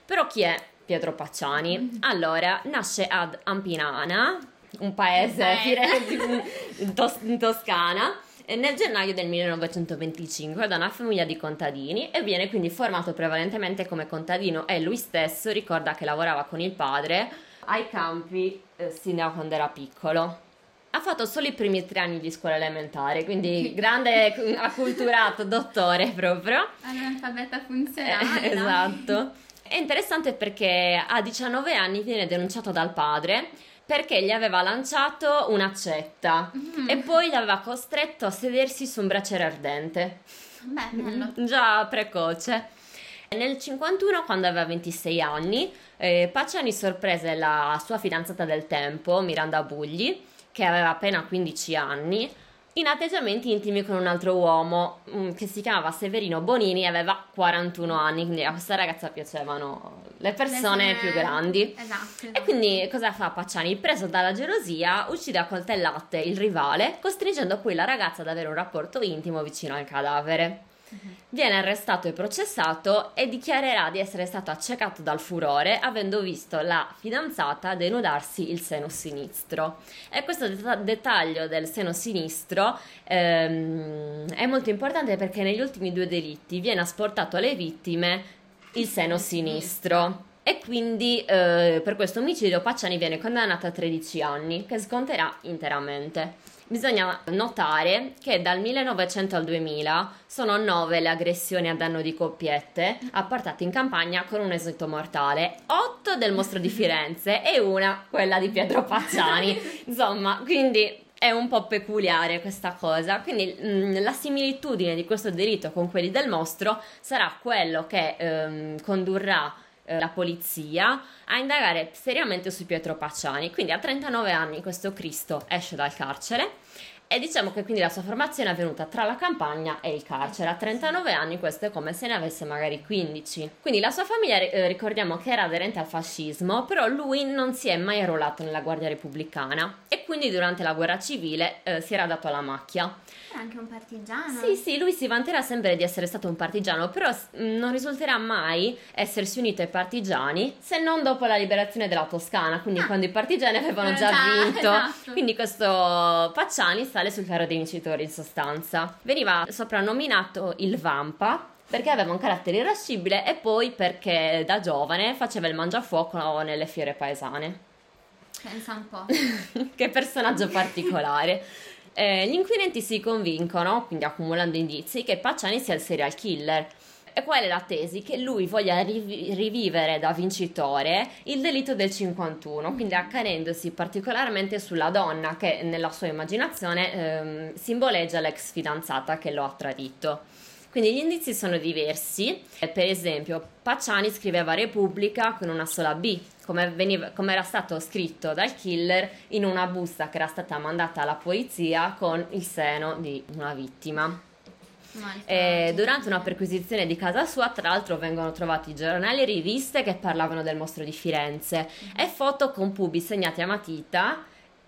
Però chi è Pietro Pacciani. Mm. Allora, nasce ad Ampinana, un paese in, Tos- in Toscana nel gennaio del 1925 da una famiglia di contadini e viene quindi formato prevalentemente come contadino e lui stesso ricorda che lavorava con il padre ai campi eh, sin da quando era piccolo. Ha fatto solo i primi tre anni di scuola elementare, quindi grande acculturato dottore proprio. Analfabeta funzionale. Eh, esatto. È interessante perché a 19 anni viene denunciato dal padre perché gli aveva lanciato un'accetta mm. e poi gli aveva costretto a sedersi su un braciere ardente. Beh, bello. Già precoce. Nel 51, quando aveva 26 anni, eh, Pacciani sorprese la sua fidanzata del tempo, Miranda Bugli, che aveva appena 15 anni, in atteggiamenti intimi con un altro uomo um, che si chiamava Severino Bonini e aveva 41 anni, quindi a questa ragazza piacevano le persone le più grandi. Esatto, esatto. E quindi cosa fa Pacciani? Preso dalla gelosia, uccide a coltellate il rivale, costringendo poi la ragazza ad avere un rapporto intimo vicino al cadavere. Viene arrestato e processato e dichiarerà di essere stato accecato dal furore avendo visto la fidanzata denudarsi il seno sinistro. E questo det- dettaglio del seno sinistro ehm, è molto importante perché negli ultimi due delitti viene asportato alle vittime il seno sinistro. E quindi eh, per questo omicidio Pacciani viene condannato a 13 anni, che sconterà interamente. Bisogna notare che dal 1900 al 2000 sono nove le aggressioni a danno di coppiette appartate in campagna con un esito mortale, otto del mostro di Firenze e una quella di Pietro Pacciani. Insomma, quindi è un po' peculiare questa cosa. Quindi mh, mm, la similitudine di questo delitto con quelli del mostro sarà quello che ehm, condurrà eh, la polizia a indagare seriamente su Pietro Pacciani. Quindi a 39 anni questo Cristo esce dal carcere e diciamo che quindi la sua formazione è avvenuta tra la campagna e il carcere. A 39 anni questo è come se ne avesse magari 15. Quindi la sua famiglia eh, ricordiamo che era aderente al fascismo, però lui non si è mai arruolato nella Guardia Repubblicana e quindi durante la guerra civile eh, si era dato alla macchia. Era anche un partigiano. Sì, sì, lui si vanterà sempre di essere stato un partigiano, però mm, non risulterà mai essersi unito ai partigiani se non dopo la liberazione della Toscana, quindi ah, quando i partigiani avevano già, già vinto. Esatto. Quindi questo Pacciani sta sale sul carro dei vincitori in sostanza. Veniva soprannominato il Vampa perché aveva un carattere irascibile e poi perché da giovane faceva il mangiafuoco nelle fiere paesane. Pensa un po'. che personaggio particolare. Eh, gli inquirenti si convincono, quindi accumulando indizi, che Pacciani sia il serial killer e qual è la tesi? Che lui voglia riv- rivivere da vincitore il delitto del 51, quindi accanendosi particolarmente sulla donna che nella sua immaginazione ehm, simboleggia l'ex fidanzata che lo ha tradito. Quindi gli indizi sono diversi, per esempio Pacciani scriveva Repubblica con una sola B, come, veniva, come, era stato scritto dal killer in una busta che era stata mandata alla polizia con il seno di una vittima. E durante una perquisizione di casa sua, tra l'altro, vengono trovati giornali e riviste che parlavano del mostro di Firenze mm-hmm. e foto con pubi segnati a matita.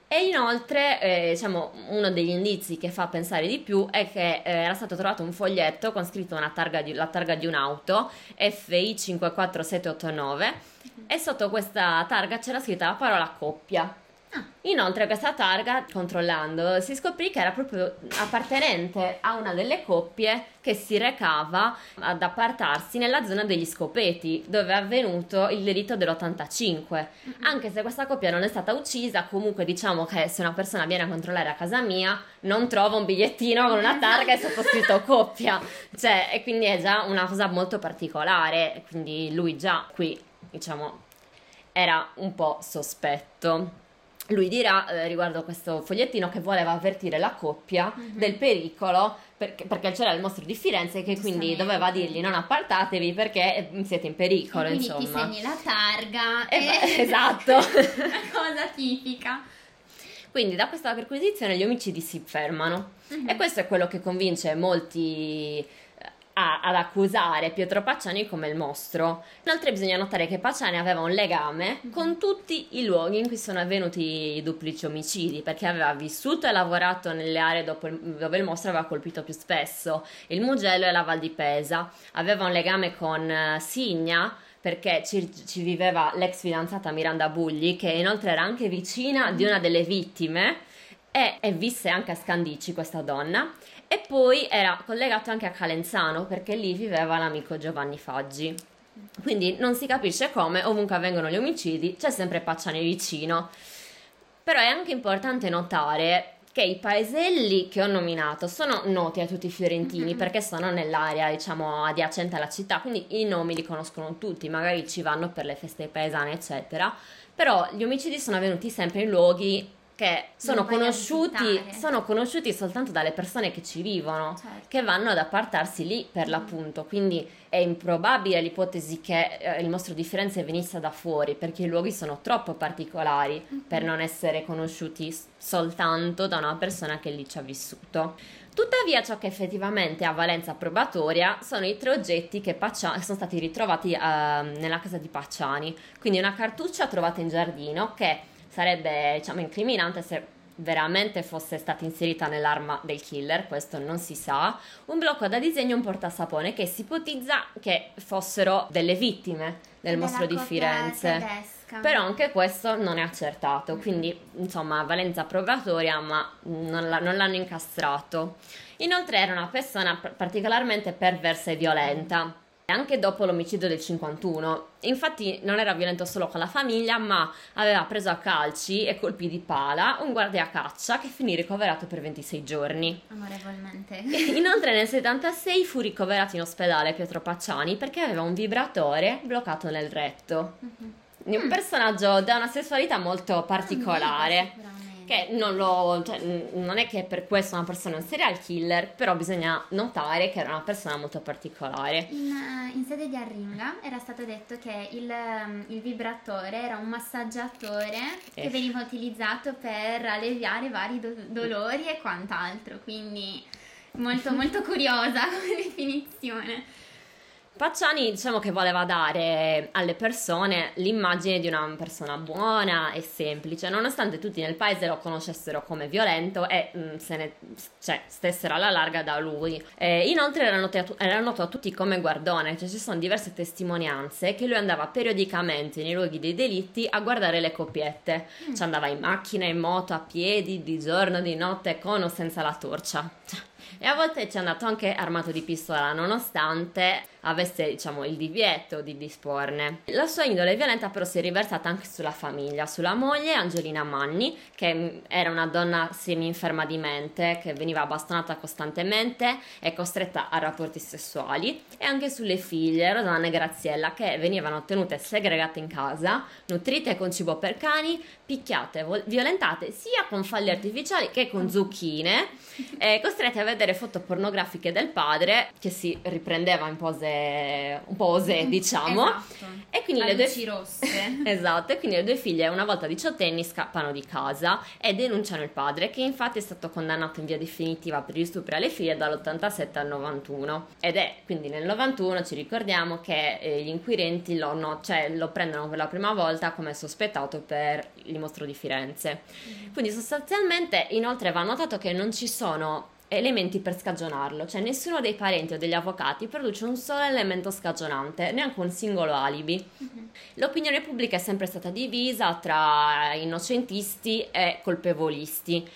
E inoltre, eh, diciamo, uno degli indizi che fa pensare di più è che eh, era stato trovato un foglietto con scritto targa di, la targa di un'auto FI 54789 mm-hmm. e sotto questa targa c'era scritta la parola coppia. Ah. Inoltre questa targa, controllando, si scoprì che era proprio appartenente a una delle coppie che si recava ad appartarsi nella zona degli scopeti, dove è avvenuto il delitto dell'85. Mm-hmm. Anche se questa coppia non è stata uccisa, comunque diciamo che se una persona viene a controllare a casa mia, non trova un bigliettino con una targa e sottoscritto coppia. Cioè, e quindi è già una cosa molto particolare, quindi lui già qui, diciamo, era un po' sospetto lui dirà eh, riguardo a questo fogliettino che voleva avvertire la coppia mm-hmm. del pericolo perché, perché, c'era il mostro di Firenze che quindi doveva dirgli non appartatevi perché eh, siete in pericolo e quindi insomma. ti segni la targa e e... esatto una cosa tipica quindi da questa perquisizione gli omicidi si fermano mm-hmm. e questo è quello che convince molti a, ad accusare Pietro Pacciani come il mostro. Inoltre bisogna notare che Pacciani aveva un legame mhm. con tutti i luoghi in cui sono avvenuti i duplici omicidi, perché aveva vissuto e lavorato nelle aree il, dove il mostro aveva colpito più spesso, il Mugello e la Val di Pesa. Aveva un legame con uh, Signa, perché ci, ci, viveva l'ex fidanzata Miranda Bugli, che inoltre era anche vicina di una delle vittime e, e visse anche a Scandici questa donna e poi era collegato anche a Calenzano perché lì viveva l'amico Giovanni Faggi. Quindi non si capisce come, ovunque avvengono gli omicidi, c'è sempre Pacciani vicino. Però è anche importante notare che i paeselli che ho nominato sono noti a tutti i fiorentini mm-hmm. perché sono nell'area, diciamo, adiacente alla città, quindi i nomi li conoscono tutti, magari ci vanno per le feste paesane, eccetera. Però gli omicidi sono avvenuti sempre in luoghi che sono conosciuti, sono conosciuti, soltanto dalle persone che ci vivono, certo. che vanno ad appartarsi lì per mm. l'appunto. Quindi è improbabile l'ipotesi che eh, il mostro di Firenze venisse da fuori, perché i luoghi sono troppo particolari mm-hmm. per non essere conosciuti soltanto da una persona che lì ci ha vissuto. Tuttavia, ciò che effettivamente ha valenza probatoria sono i tre oggetti che Paccia- sono stati ritrovati uh, nella casa di Pacciani. Quindi una cartuccia trovata in giardino che sarebbe diciamo incriminante se veramente fosse stata inserita nell'arma del killer, questo non si sa, un blocco da disegno e un portasapone che si ipotizza che fossero delle vittime del mostro di Firenze. Tedesca. Però anche questo non è accertato, quindi insomma valenza probatoria ma non, la, non l'hanno incastrato. Inoltre era una persona particolarmente perversa e violenta anche dopo l'omicidio del 51. Infatti non era violento solo con la famiglia, ma aveva preso a calci e colpi di pala un guardia caccia che finì ricoverato per 26 giorni. Amorevolmente. Inoltre nel 76 fu ricoverato in ospedale Pietro Pacciani perché aveva un vibratore bloccato nel retto. Mm-hmm. Un personaggio da una sessualità molto particolare. Mm, che non, lo, cioè, non è che per questo una persona è un serial killer, però bisogna notare che era una persona molto particolare. In, eh, in sede di Arringa era stato detto che il, ehm, il vibratore era un massaggiatore eh. che veniva utilizzato per alleviare vari do- dolori e quant'altro, quindi molto molto curiosa come definizione. Pacciani diciamo che voleva dare alle persone l'immagine di una persona buona e semplice, nonostante tutti nel paese lo conoscessero come violento e mh, mm, se ne cioè, stessero alla larga da lui. E inoltre era noto, a, era noto, a, tutti come guardone, cioè ci sono diverse testimonianze che lui andava periodicamente nei luoghi dei delitti a guardare le coppiette, mm. cioè andava in macchina, in moto, a piedi, di giorno, di notte, con o senza la torcia. E a volte ci è andato anche armato di pistola, nonostante avesse diciamo il divieto di disporne. La sua indole violenta però si è riversata anche sulla famiglia, sulla moglie Angelina Manni, che mm, era una donna semi-inferma di mente, che veniva bastonata costantemente e costretta a rapporti sessuali, e anche sulle figlie Rosanna e Graziella, che venivano tenute segregate in casa, nutrite con cibo per cani, picchiate, violentate sia con falli artificiali che con zucchine, e costrette a vedere foto pornografiche del padre che si riprendeva in pose un po' osè, diciamo. Esatto. E quindi le due esatto, e quindi le due figlie, una volta diciottenni, scappano di casa e denunciano il padre, che infatti è stato condannato in via definitiva per gli stupri alle figlie dall'87 al 91. Ed è quindi nel 91 ci ricordiamo che eh, gli inquirenti lo, no, cioè, lo, prendono per la prima volta come sospettato per il mostro di Firenze. Mm-hmm. Quindi sostanzialmente inoltre va notato che non ci sono elementi per scagionarlo, cioè nessuno dei parenti o degli avvocati produce un solo elemento scagionante, neanche un singolo alibi. Mm-hmm. L'opinione pubblica è sempre stata divisa tra innocentisti e colpevolisti.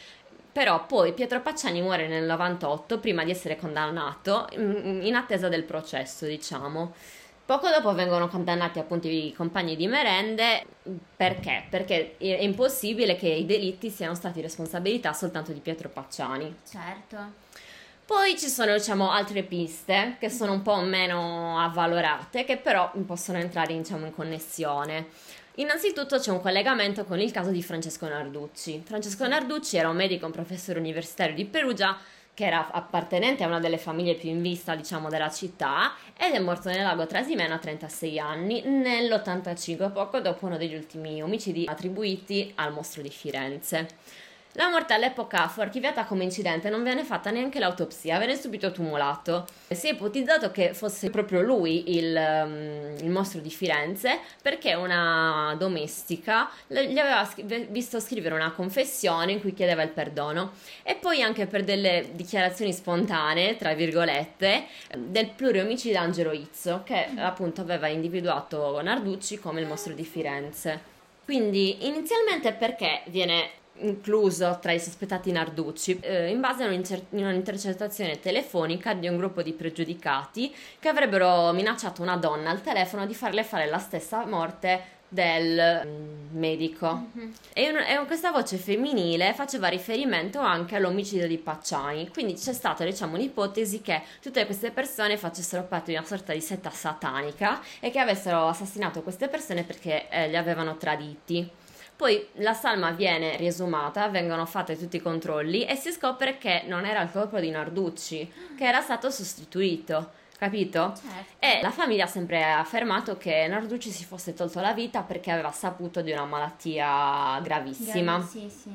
Però poi Pietro Pacciani muore nel 98 prima di essere condannato in attesa del processo, diciamo. Poco dopo vengono condannati appunto i compagni di merende perché? Perché è impossibile che i delitti siano stati responsabilità soltanto di Pietro Pacciani. Certo. Poi ci sono diciamo altre piste che sono un po' meno avvalorate che però possono entrare diciamo in connessione. Innanzitutto c'è un collegamento con il caso di Francesco Narducci. Francesco Narducci era un medico, un professore universitario di Perugia che era appartenente a una delle famiglie più in vista, diciamo, della città, ed è morto nel lago Trasimeno a 36 anni nell'85, poco dopo uno degli ultimi omicidi attribuiti al mostro di Firenze. La morte all'epoca fu archiviata come incidente, non venne fatta neanche l'autopsia, venne subito tumulato. Si è ipotizzato che fosse proprio lui il, um, il mostro di Firenze perché una domestica gli aveva visto scrivere una confessione in cui chiedeva il perdono e poi anche per delle dichiarazioni spontanee, tra virgolette, del pluriomicida Angelo Izzo che appunto aveva individuato Narducci come il mostro di Firenze. Quindi inizialmente perché viene incluso tra i sospettati Narducci, eh, in base a un'intercettazione telefonica di un gruppo di pregiudicati che avrebbero minacciato una donna al telefono di farle fare la stessa morte del mm, medico. Mm-hmm. e, un, e, questa voce femminile faceva riferimento anche all'omicidio di Pacciani. Quindi c'è stata diciamo un'ipotesi che tutte queste persone facessero parte di una sorta di setta satanica e che avessero assassinato queste persone perché eh, li avevano traditi poi la salma viene riesumata, vengono fatti tutti i controlli e si scopre che non era il corpo di Narducci, che era stato sostituito capito? Certo. E la famiglia ha sempre affermato che Narducci si fosse tolto la vita perché aveva saputo di una malattia gravissima. Sì, sì.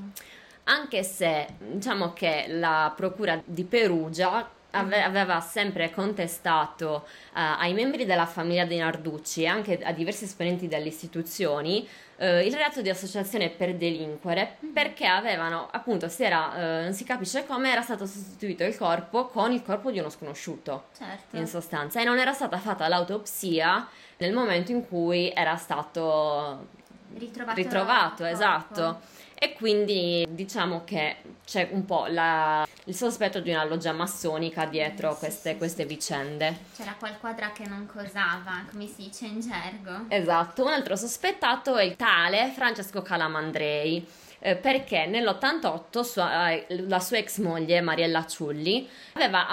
Anche se diciamo che la procura di Perugia aveva sempre contestato uh, ai membri della famiglia dei Narducci e anche a diversi esponenti delle istituzioni uh, il reato di associazione per delinquere mm-hmm. perché avevano appunto si era, uh, non si capisce come era stato sostituito il corpo con il corpo di uno sconosciuto certo. in sostanza e non era stata fatta l'autopsia nel momento in cui era stato ritrovato, ritrovato esatto e quindi diciamo che c'è un po' la, il sospetto di una loggia massonica dietro sì, queste, sì, queste vicende. C'era qualquadra che non cosava, come si dice in gergo. Esatto, un altro sospettato è il tale Francesco Calamandrei eh, perché nell'88 sua, eh, la sua ex moglie Mariella Ciulli aveva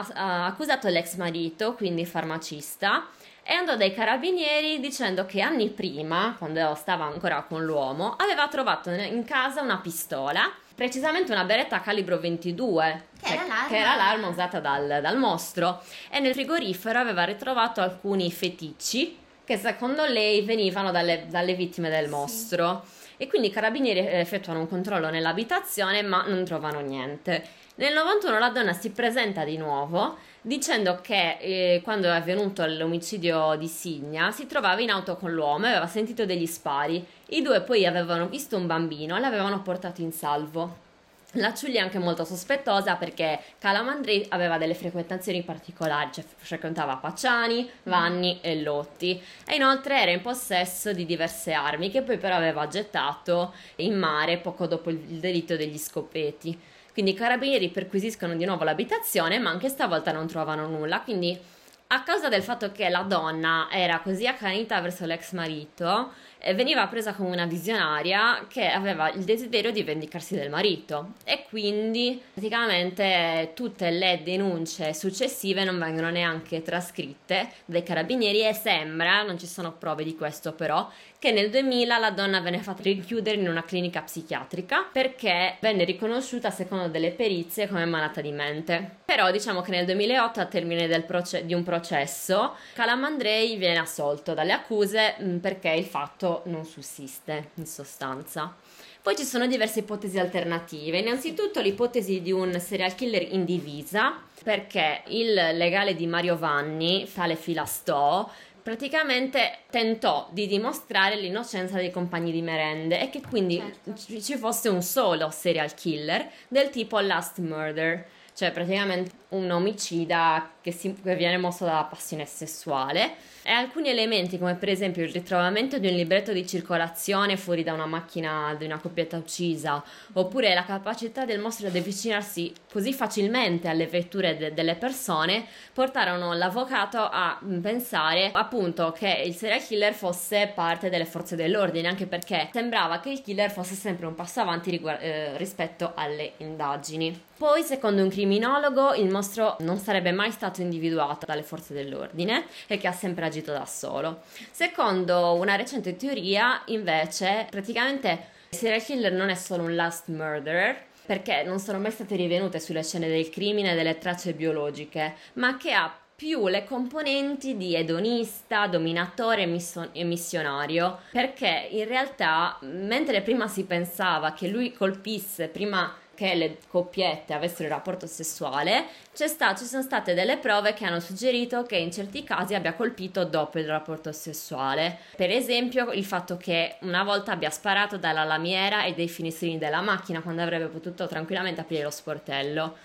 accusato l'ex marito, quindi farmacista, e andò dai carabinieri dicendo che anni prima, quando stava ancora con l'uomo, aveva trovato in casa una pistola, precisamente una beretta calibro 22, che, cioè, era, l'arma. che era l'arma usata dal, dal mostro, e nel frigorifero aveva ritrovato alcuni feticci che secondo lei venivano dalle, dalle vittime del mostro. Sì. E quindi i carabinieri effettuano un controllo nell'abitazione ma non trovano niente. Nel 91 la donna si presenta di nuovo dicendo che eh, quando è avvenuto l'omicidio di Signa si trovava in auto con l'uomo e aveva sentito degli spari. I due poi avevano visto un bambino e l'avevano portato in salvo. La Giulia è anche molto sospettosa perché Calamandri aveva delle frequentazioni particolari, cioè frequentava Pacciani, Vanni e Lotti e inoltre era in possesso di diverse armi che poi però aveva gettato in mare poco dopo il delitto degli scopetti. Quindi i carabinieri perquisiscono di nuovo l'abitazione, ma anche stavolta non trovano nulla. Quindi, a causa del fatto che la donna era così accanita verso l'ex marito, eh, veniva presa come una visionaria che aveva il desiderio di vendicarsi del marito e quindi praticamente tutte le denunce successive non vengono neanche trascritte dai carabinieri e sembra, non ci sono prove di questo però, che nel 2000 la donna venne fatta rinchiudere in una clinica psichiatrica perché venne riconosciuta secondo delle perizie come malata di mente. Però diciamo che nel 2008 a termine proce- di un processo Calamandrei viene assolto dalle accuse mh, perché il fatto non sussiste in sostanza. Poi ci sono diverse ipotesi alternative. Innanzitutto l'ipotesi di un serial killer in divisa, perché il legale di Mario Vanni, tale Filastò, praticamente tentò di dimostrare l'innocenza dei compagni di merende e che quindi certo. ci fosse un solo serial killer del tipo Last Murder cioè praticamente un omicida che, si, che, viene mosso dalla passione sessuale. E alcuni elementi come per esempio il ritrovamento di un libretto di circolazione fuori da una macchina di una coppietta uccisa oppure la capacità del mostro di avvicinarsi così facilmente alle vetture de- delle persone portarono l'avvocato a pensare appunto che il serial killer fosse parte delle forze dell'ordine anche perché sembrava che il killer fosse sempre un passo avanti riguard- eh, rispetto alle indagini. Poi, secondo un criminologo, il mostro non sarebbe mai stato individuato dalle forze dell'ordine e che ha sempre agito da solo. Secondo una recente teoria, invece, praticamente il serial killer non è solo un last murderer, perché non sono mai state rinvenute sulle scene del crimine delle tracce biologiche, ma che ha più le componenti di edonista, dominatore e missionario, perché in realtà mentre prima si pensava che lui colpisse prima che le coppiette avessero il rapporto sessuale, sta, ci sono state delle prove che hanno suggerito che in certi casi abbia colpito dopo il rapporto sessuale. Per esempio, il fatto che una volta abbia sparato dalla lamiera e dei finestrini della macchina quando avrebbe potuto tranquillamente aprire lo sportello.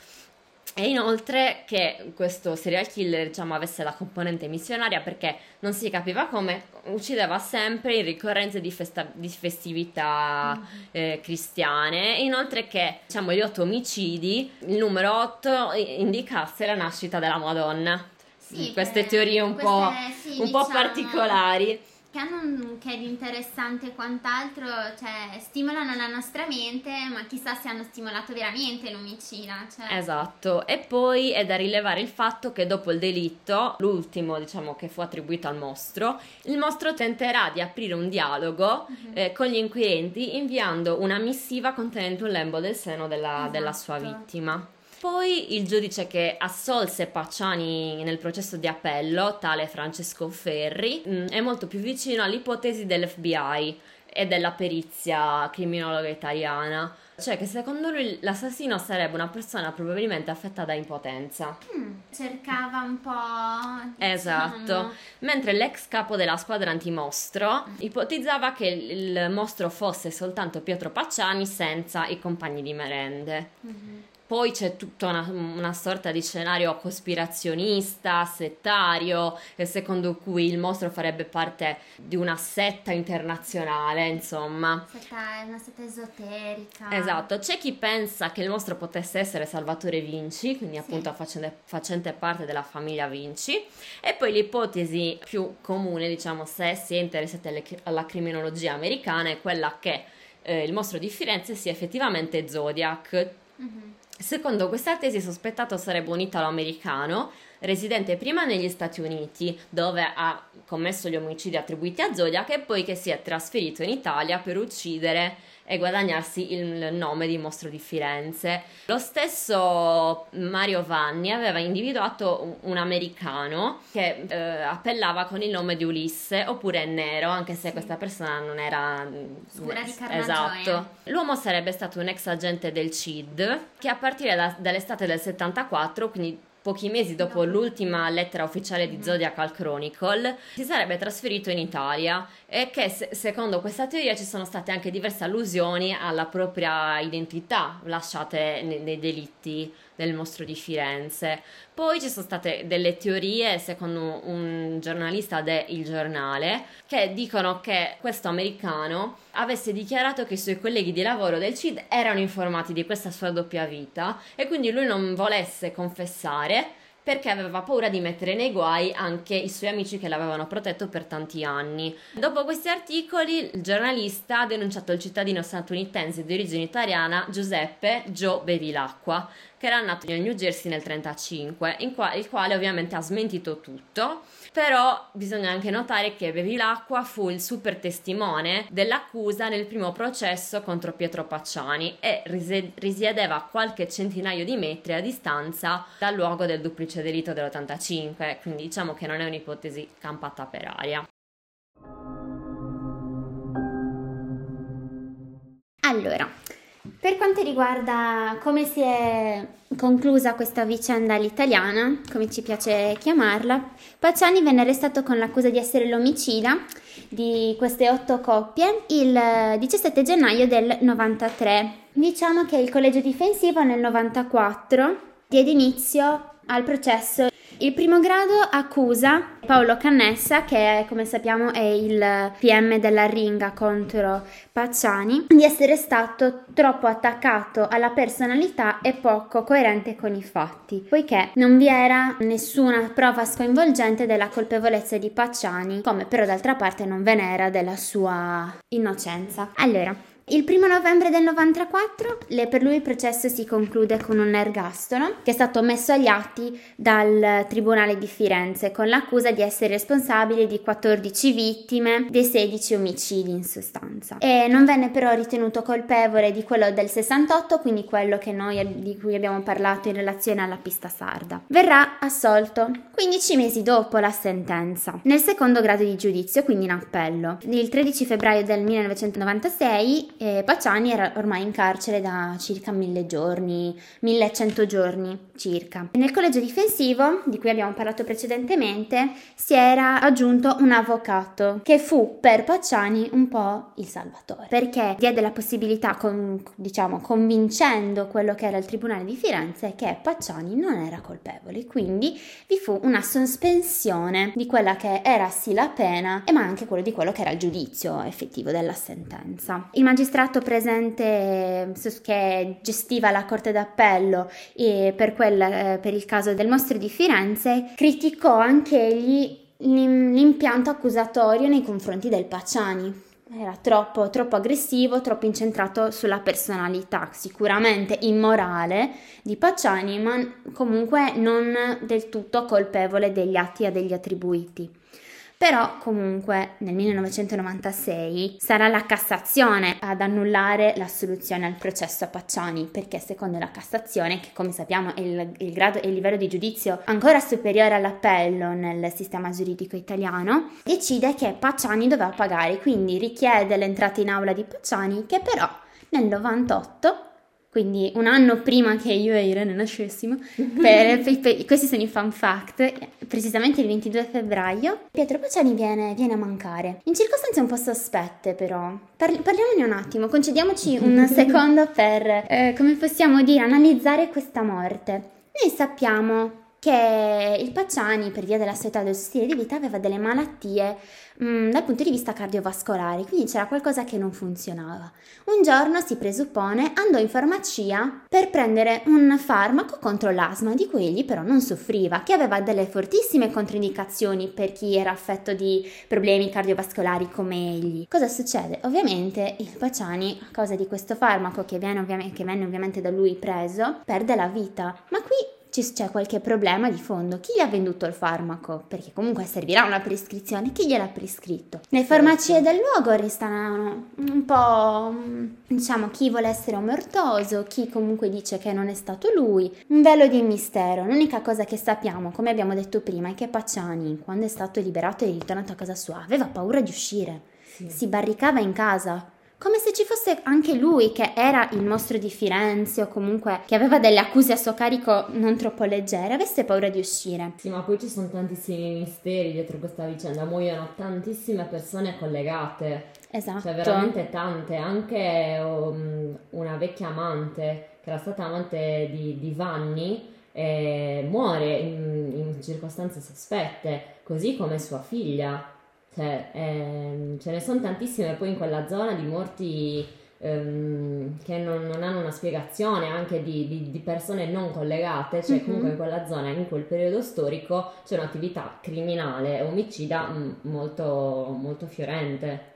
E inoltre che questo serial killer diciamo, avesse la componente missionaria perché non si capiva come uccideva sempre in ricorrenze di, festa- di festività mm-hmm. eh, cristiane e inoltre che diciamo, gli otto omicidi, il numero 8 indicasse la nascita della Madonna. Sì, queste teorie un, queste, po', sì, un diciamo... po' particolari che hanno un che interessante e quant'altro, cioè stimolano la nostra mente, ma chissà se hanno stimolato veramente l'omicida. Cioè. Esatto, e poi è da rilevare il fatto che dopo il delitto, l'ultimo diciamo che fu attribuito al mostro, il mostro tenterà di aprire un dialogo uh-huh. eh, con gli inquirenti inviando una missiva contenente un lembo del seno della, esatto. della sua vittima. Poi il giudice che assolse Pacciani nel processo di appello, tale Francesco Ferri, mm, è molto più vicino all'ipotesi dell'FBI e della perizia criminologa italiana, cioè che secondo lui l'assassino sarebbe una persona probabilmente affetta da impotenza. Mm, cercava un po'... Esatto, diciamo. mentre l'ex capo della squadra antimostro ipotizzava che il mostro fosse soltanto Pietro Pacciani senza i compagni di merende. Mm-hmm. Poi c'è tutta una, una, sorta di scenario cospirazionista, settario, secondo cui il mostro farebbe parte di una setta internazionale, insomma. Setta, una setta esoterica. Esatto, c'è chi pensa che il mostro potesse essere Salvatore Vinci, quindi appunto sì. facente, facente parte della famiglia Vinci, e poi l'ipotesi più comune, diciamo, se si è interessati alle, alla criminologia americana, è quella che eh, il mostro di Firenze sia effettivamente Zodiac. Mm-hmm Secondo questa tesi, sospettato sarebbe un italo-americano residente prima negli Stati Uniti, dove ha commesso gli omicidi attribuiti a Zodiac, e poi che si è trasferito in Italia per uccidere e guadagnarsi il nome di mostro di Firenze. Lo stesso Mario Vanni aveva individuato un americano che eh, appellava con il nome di Ulisse oppure Nero, anche se sì. questa persona non era scura di Esatto. L'uomo sarebbe stato un ex agente del CID che a partire da, dall'estate del 74, quindi pochi mesi dopo l'ultima lettera ufficiale di Zodiac al Chronicle, si sarebbe trasferito in Italia e che secondo questa teoria ci sono state anche diverse allusioni alla propria identità lasciate nei, nei delitti del mostro di Firenze. Poi ci sono state delle teorie, secondo un giornalista de Il Giornale, che dicono che questo americano avesse dichiarato che i suoi colleghi di lavoro del CID erano informati di questa sua doppia vita e quindi lui non volesse confessare perché aveva paura di mettere nei guai anche i suoi amici che l'avevano protetto per tanti anni. Dopo questi articoli, il giornalista ha denunciato il cittadino statunitense di origine italiana Giuseppe Joe Bevilacqua, che era nato nel New Jersey nel 1935, qua- il quale ovviamente ha smentito tutto. Però bisogna anche notare che Bevilacqua fu il super testimone dell'accusa nel primo processo contro Pietro Pacciani e risiedeva a qualche centinaio di metri a distanza dal luogo del duplice delitto dell'85, quindi diciamo che non è un'ipotesi campata per aria. Allora, per quanto riguarda come si è conclusa questa vicenda all'italiana, come ci piace chiamarla, Pacciani venne arrestato con l'accusa di essere l'omicida di queste otto coppie il 17 gennaio del 93. Diciamo che il collegio difensivo nel 94 diede inizio al processo il primo grado accusa Paolo Cannessa, che come sappiamo è il PM della Ringa contro Pacciani, di essere stato troppo attaccato alla personalità e poco coerente con i fatti, poiché non vi era nessuna prova sconvolgente della colpevolezza di Pacciani, come però d'altra parte non ve n'era della sua innocenza. Allora, il primo novembre del 94 per lui il processo si conclude con un ergastolo che è stato messo agli atti dal Tribunale di Firenze con l'accusa di essere responsabile di 14 vittime dei 16 omicidi in sostanza. E non venne però ritenuto colpevole di quello del 68, quindi quello noi, di cui abbiamo parlato in relazione alla pista sarda. Verrà assolto 15 mesi dopo la sentenza, nel secondo grado di giudizio, quindi in appello. Il 13 febbraio del 1996 e Pacciani era ormai in carcere da circa mille giorni, 1100 giorni circa. Nel collegio difensivo, di cui abbiamo parlato precedentemente, si era aggiunto un avvocato che fu per Pacciani un po' il salvatore, perché diede la possibilità, con, diciamo, convincendo quello che era il Tribunale di Firenze, che Pacciani non era colpevole, quindi vi fu una sospensione di quella che era sì la pena, ma anche quello di quello che era il giudizio effettivo della sentenza. Il magistrato presente che gestiva la Corte d'Appello per, quel, eh, per il caso del mostro di Firenze criticò anche egli l'impianto accusatorio nei confronti del Pacciani. Era troppo, troppo aggressivo, troppo incentrato sulla personalità, sicuramente immorale di Pacciani, ma comunque non del tutto colpevole degli atti e degli attribuiti. Però comunque nel 1996 sarà la Cassazione ad annullare la soluzione al processo a Pacciani, perché secondo la Cassazione, che come sappiamo è il, il grado e il livello di giudizio ancora superiore all'appello nel sistema giuridico italiano, decide che Pacciani doveva pagare, quindi richiede l'entrata in aula di Pacciani, che però nel 98 quindi un anno prima che io e Irene nascessimo, per, per, per, questi sono i fun fact, precisamente il 22 febbraio, Pietro Paciani viene, viene a mancare, in circostanze un po' sospette però. Parli, parliamone un attimo, concediamoci un secondo per, eh, come possiamo dire, analizzare questa morte. Noi sappiamo che il Pacciani, per via della sua età e del suo stile di vita, aveva delle malattie mh, mm, dal punto di vista cardiovascolare, quindi c'era qualcosa che non funzionava. Un giorno si presuppone andò in farmacia per prendere un farmaco contro l'asma, di cui egli però non soffriva, che aveva delle fortissime controindicazioni per chi era affetto di problemi cardiovascolari come egli. Cosa succede? Ovviamente il Pacciani, a causa di questo farmaco che, viene ovviamente, venne ovviamente da lui preso, perde la vita. Ma qui c'è qualche problema di fondo. Chi gli ha venduto il farmaco? Perché comunque servirà una prescrizione. Chi gliel'ha prescritto? Le farmacie del luogo restano un po', diciamo, chi vuole essere omertoso, chi comunque dice che non è stato lui. Un velo di mistero. L'unica cosa che sappiamo, come abbiamo detto prima, è che Pacciani, quando è stato liberato e ritornato a casa sua, aveva paura di uscire. Sì. Si barricava in casa come se ci fosse anche lui che era il mostro di Firenze o comunque che aveva delle accuse a suo carico non troppo leggere, avesse paura di uscire. Sì, ma poi ci sono tantissimi misteri dietro questa vicenda, muoiono tantissime persone collegate. Esatto. Cioè veramente tante, anche um, una vecchia amante che era stata amante di, di Vanni eh, muore in, in circostanze sospette, così come sua figlia. Cioè, ehm, ce ne sono tantissime poi in quella zona di morti ehm, che non, non, hanno una spiegazione, anche di, di, di persone non collegate, cioè mm-hmm. comunque in quella zona, in quel periodo storico, c'è un'attività criminale, omicida m- molto, molto fiorente.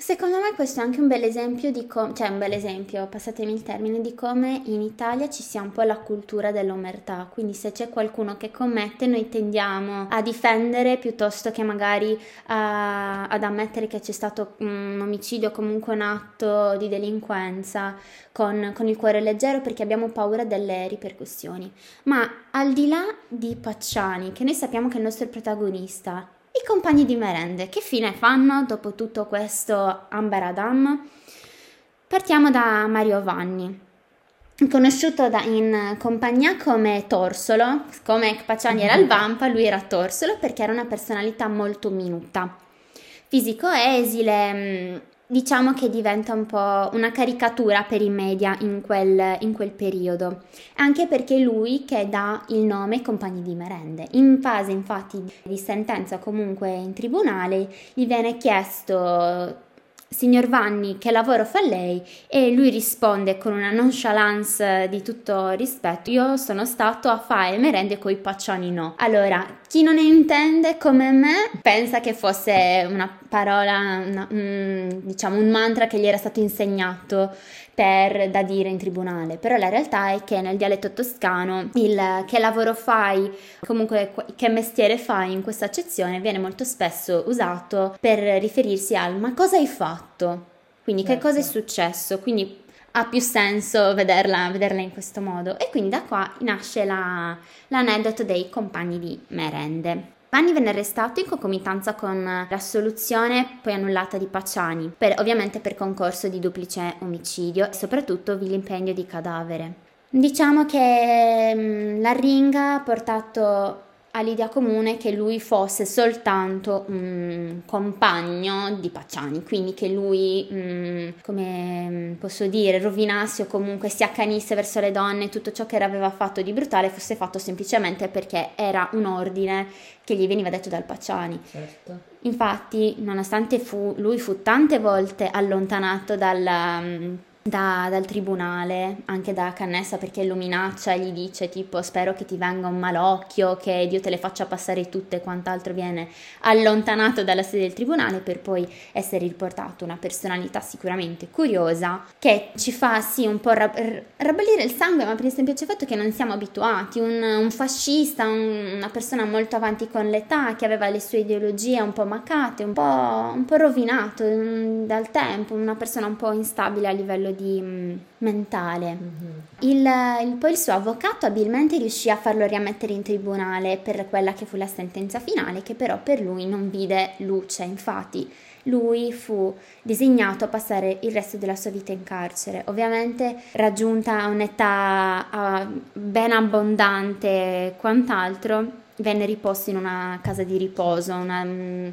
Secondo me questo è anche un bel esempio di come, cioè un bel esempio, passatemi il termine, di come in Italia ci sia un po' la cultura dell'omertà, quindi se c'è qualcuno che commette noi tendiamo a difendere piuttosto che magari a, ad ammettere che c'è stato un omicidio o comunque un atto di delinquenza con, con il cuore leggero perché abbiamo paura delle ripercussioni. Ma al di là di Pacciani, che noi sappiamo che è il nostro protagonista, i compagni di merende, che fine fanno dopo tutto questo Amberadam? Partiamo da Mario Vanni, conosciuto da, in compagnia come Torsolo, come Pacciani era il Vampa, lui era Torsolo perché era una personalità molto minuta, fisico esile, mm, diciamo che diventa un po' una caricatura per i media in quel, in quel periodo, anche perché lui che dà il nome compagni di merende. In fase infatti di sentenza comunque in tribunale gli viene chiesto Signor Vanni, che lavoro fa lei? E lui risponde con una nonchalance di tutto rispetto: Io sono stato a fare merende coi paccioni no. Allora, chi non ne intende come me pensa che fosse una parola, una, un, diciamo un mantra che gli era stato insegnato per, da dire in tribunale, però la realtà è che nel dialetto toscano il che lavoro fai, comunque che mestiere fai in questa accezione viene molto spesso usato per riferirsi al ma cosa hai fatto? Quindi certo. che cosa è certo. successo? Quindi ha più senso vederla, vederla, in questo modo. E quindi da qua nasce la, l'aneddoto dei compagni di merende. Vanni venne arrestato in concomitanza con l'assoluzione poi annullata di Pacciani, per, ovviamente per concorso di duplice omicidio e soprattutto vilipendio di cadavere. Diciamo che mh, mm, l'arringa ha portato all'idea comune che lui fosse soltanto un compagno di Pacciani, quindi che lui, mm, come mm, posso dire, rovinasse o comunque si accanisse verso le donne, tutto ciò che aveva fatto di brutale fosse fatto semplicemente perché era un ordine che gli veniva detto dal Pacciani. Certo. Infatti, nonostante fu, lui fu tante volte allontanato dal, mm, da, dal tribunale, anche da Cannessa perché lo minaccia e gli dice tipo spero che ti venga un malocchio, che Dio te le faccia passare tutte e quant'altro viene allontanato dalla sede del tribunale per poi essere riportato una personalità sicuramente curiosa che ci fa sì un po' rab- rabellire il sangue ma per il semplice fatto che non siamo abituati, un, un fascista, un, una persona molto avanti con l'età che aveva le sue ideologie un po' macate, un po', un po rovinato um, dal tempo, una persona un po' instabile a livello livello di mm, mentale. Mm-hmm. Il, il, poi il suo avvocato abilmente riuscì a farlo riammettere in tribunale per quella che fu la sentenza finale, che però per lui non vide luce. Infatti, lui fu designato a passare il resto della sua vita in carcere. Ovviamente, raggiunta un'età ben abbondante e quant'altro, venne riposto in una casa di riposo, una mm,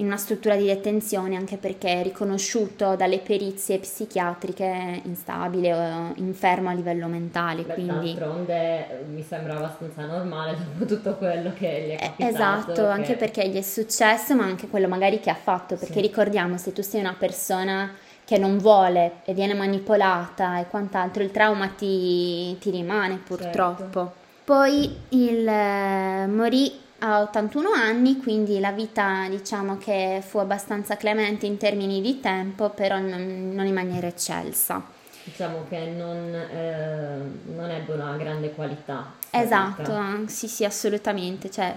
in una struttura di detenzione anche perché è riconosciuto dalle perizie psichiatriche instabile o infermo a livello mentale. Beh, quindi... D'altronde mi sembra abbastanza normale dopo tutto quello che gli è eh, capitato. Esatto, che... anche perché gli è successo ma anche quello magari che ha fatto, perché sì. ricordiamo se tu sei una persona che non vuole e viene manipolata e quant'altro, il trauma ti, ti rimane purtroppo. Certo. Poi il, eh, morì ha 81 anni, quindi la vita diciamo che fu abbastanza clemente in termini di tempo, però non, non in maniera eccelsa. Diciamo che non, eh, non ebbe una grande qualità. Esatto, sì sì assolutamente, cioè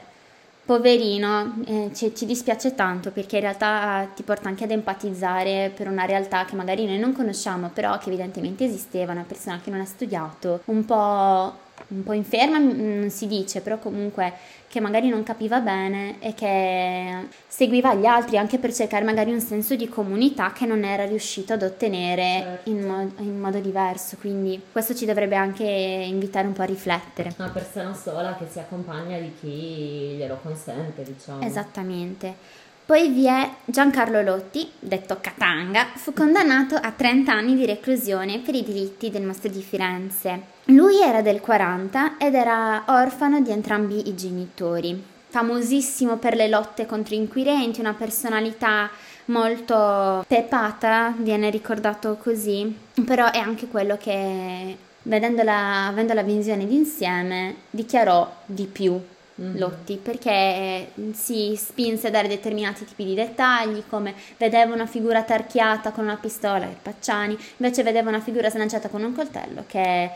poverino, eh, ci, ci, dispiace tanto perché in realtà ti porta anche ad empatizzare per una realtà che magari noi non conosciamo, però che evidentemente esisteva, una persona che non ha studiato, un po' un po' inferma non si dice, però comunque che magari non capiva bene e che seguiva gli altri anche per cercare magari un senso di comunità che non era riuscito ad ottenere certo. in, mo- in, modo diverso. Quindi questo ci dovrebbe anche invitare un po' a riflettere. Una persona sola che si accompagna di chi glielo consente, diciamo. Esattamente. Poi vi è Giancarlo Lotti, detto Katanga, fu condannato a 30 anni di reclusione per i delitti del mostro di Firenze. Lui era del 40 ed era orfano di entrambi i genitori. Famosissimo per le lotte contro inquirenti, una personalità molto pepata, viene ricordato così, però è anche quello che, vedendola, avendo la visione d'insieme, dichiarò di più mm-hmm. Lotti perché si spinse a dare determinati tipi di dettagli come vedeva una figura tarchiata con una pistola e Pacciani invece vedeva una figura slanciata con un coltello che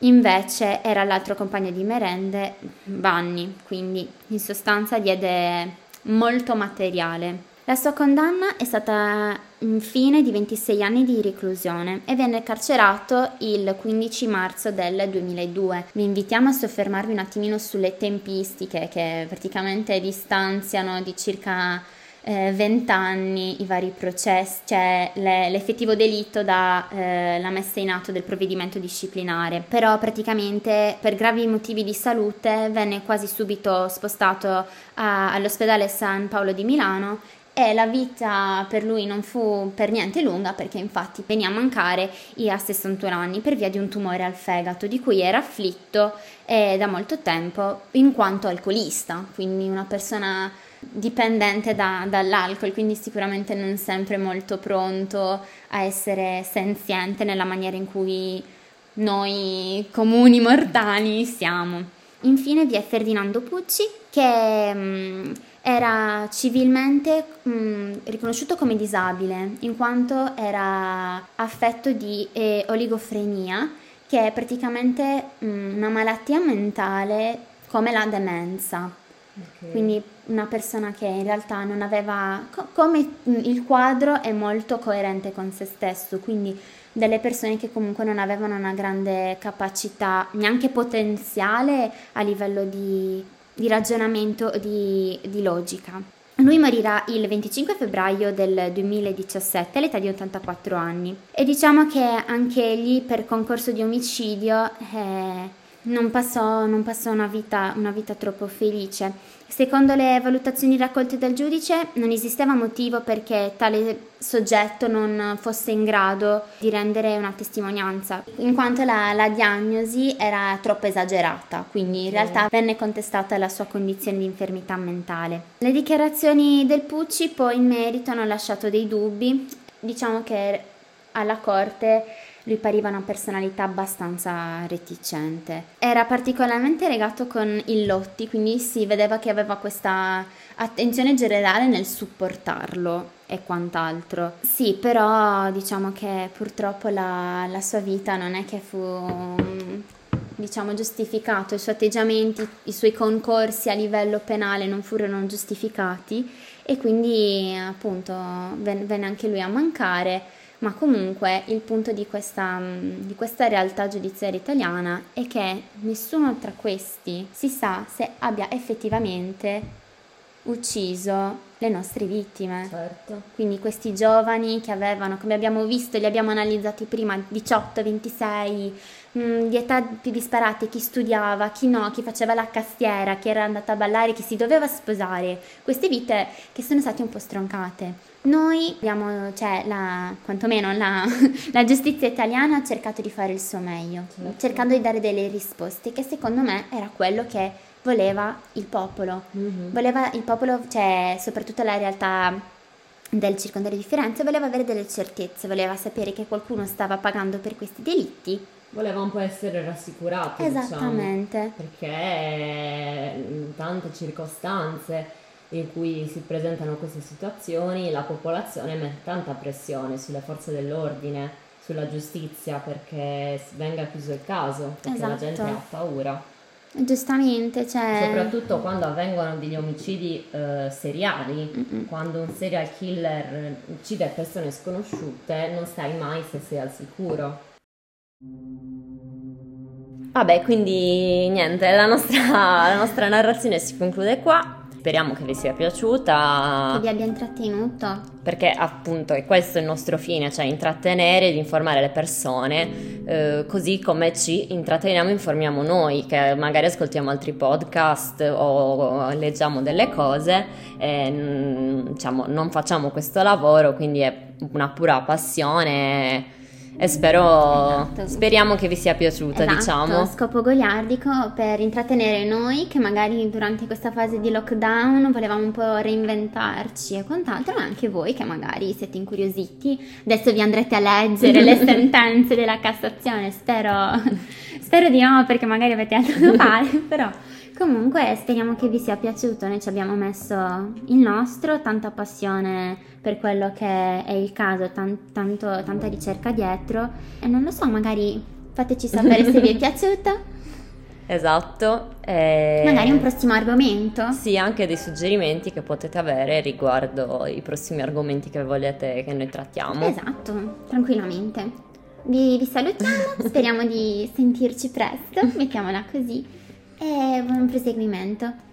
invece era l'altro compagno di merende Vanni quindi in sostanza diede molto materiale la sua condanna è stata infine di 26 anni di reclusione e venne carcerato il 15 marzo del 2002. Vi invitiamo a soffermarvi un attimino sulle tempistiche che praticamente distanziano di circa eh, 20 anni i vari processi, cioè le, l'effettivo delitto dalla eh, messa in atto del provvedimento disciplinare. Però praticamente per gravi motivi di salute venne quasi subito spostato a, all'ospedale San Paolo di Milano e la vita per lui non fu per niente lunga perché infatti venne a mancare a 61 anni per via di un tumore al fegato di cui era afflitto eh, da molto tempo in quanto alcolista, quindi una persona dipendente da, dall'alcol, quindi sicuramente non sempre molto pronto a essere senziente nella maniera in cui noi comuni mortali siamo. Infine vi è Ferdinando Pucci che... Mh, mm, era civilmente mh, mm, riconosciuto come disabile in quanto era affetto di eh, oligofrenia, che è praticamente mh, mm, una malattia mentale come la demenza. Okay. Quindi una persona che in realtà non aveva, co- come il quadro è molto coerente con se stesso, quindi delle persone che comunque non avevano una grande capacità, neanche potenziale a livello di di ragionamento, di, di logica. Lui morirà il 25 febbraio del 2017 all'età di 84 anni e diciamo che anche egli per concorso di omicidio eh, non passò, non passò una, vita, una vita troppo felice. Secondo le valutazioni raccolte dal giudice non esisteva motivo perché tale soggetto non fosse in grado di rendere una testimonianza, in quanto la, la diagnosi era troppo esagerata, quindi in realtà venne contestata la sua condizione di infermità mentale. Le dichiarazioni del Pucci poi in merito hanno lasciato dei dubbi, diciamo che alla corte lui pariva una personalità abbastanza reticente. Era particolarmente legato con il Lotti, quindi si vedeva che aveva questa attenzione generale nel supportarlo e quant'altro. Sì, però diciamo che purtroppo la, la sua vita non è che fu diciamo giustificato, i suoi atteggiamenti, i suoi concorsi a livello penale non furono giustificati e quindi appunto venne anche lui a mancare, ma comunque il punto di questa, di questa realtà giudiziaria italiana è che nessuno tra questi si sa se abbia effettivamente ucciso le nostre vittime. Certo. Quindi questi giovani che avevano, come abbiamo visto, li abbiamo analizzati prima, 18, 26, mh, di età più disparate, chi studiava, chi no, chi faceva la castiera, chi era andata a ballare, chi si doveva sposare, queste vite che sono state un po' stroncate. Noi abbiamo, cioè, la, quantomeno la, la giustizia italiana ha cercato di fare il suo meglio, certo. cercando di dare delle risposte che secondo me era quello che voleva il popolo. Mm-hmm. Voleva il popolo, cioè, soprattutto la realtà del circondario di Firenze, voleva avere delle certezze, voleva sapere che qualcuno stava pagando per questi delitti Voleva un po' essere rassicurato, diciamo, Esattamente. Diciamo, perché in tante circostanze in cui si presentano queste situazioni la popolazione mette tanta pressione sulle forze dell'ordine, sulla giustizia perché venga chiuso il caso, perché esatto. la gente ha paura. Giustamente, cioè... Soprattutto quando avvengono degli omicidi eh, seriali, Mm-mm. quando un serial killer uccide persone sconosciute, non sai mai se sei al sicuro. Vabbè, quindi niente, la nostra, la nostra narrazione si conclude qua. Speriamo che vi sia piaciuta. Che vi abbia intrattenuto. Perché appunto è questo il nostro fine, cioè intrattenere ed informare le persone, eh, così come ci intratteniamo e informiamo noi, che magari ascoltiamo altri podcast o leggiamo delle cose e diciamo, non facciamo questo lavoro, quindi è una pura passione e spero, esatto. speriamo che vi sia piaciuta, esatto, diciamo. Scopo goliardico per intrattenere noi che magari durante questa fase di lockdown volevamo un po' reinventarci e quant'altro, ma anche voi che magari siete incuriositi. Adesso vi andrete a leggere le sentenze della Cassazione, spero, spero di no perché magari avete altro da fare, però Comunque speriamo che vi sia piaciuto, noi ci abbiamo messo il nostro, tanta passione per quello che è il caso, tan- tanto, tanta ricerca dietro e non lo so, magari fateci sapere se vi è piaciuto. Esatto. E... Magari un prossimo argomento. Sì, anche dei suggerimenti che potete avere riguardo i prossimi argomenti che volete che noi trattiamo. Esatto, tranquillamente. Vi, vi salutiamo, speriamo di sentirci presto, mettiamola così e buon proseguimento.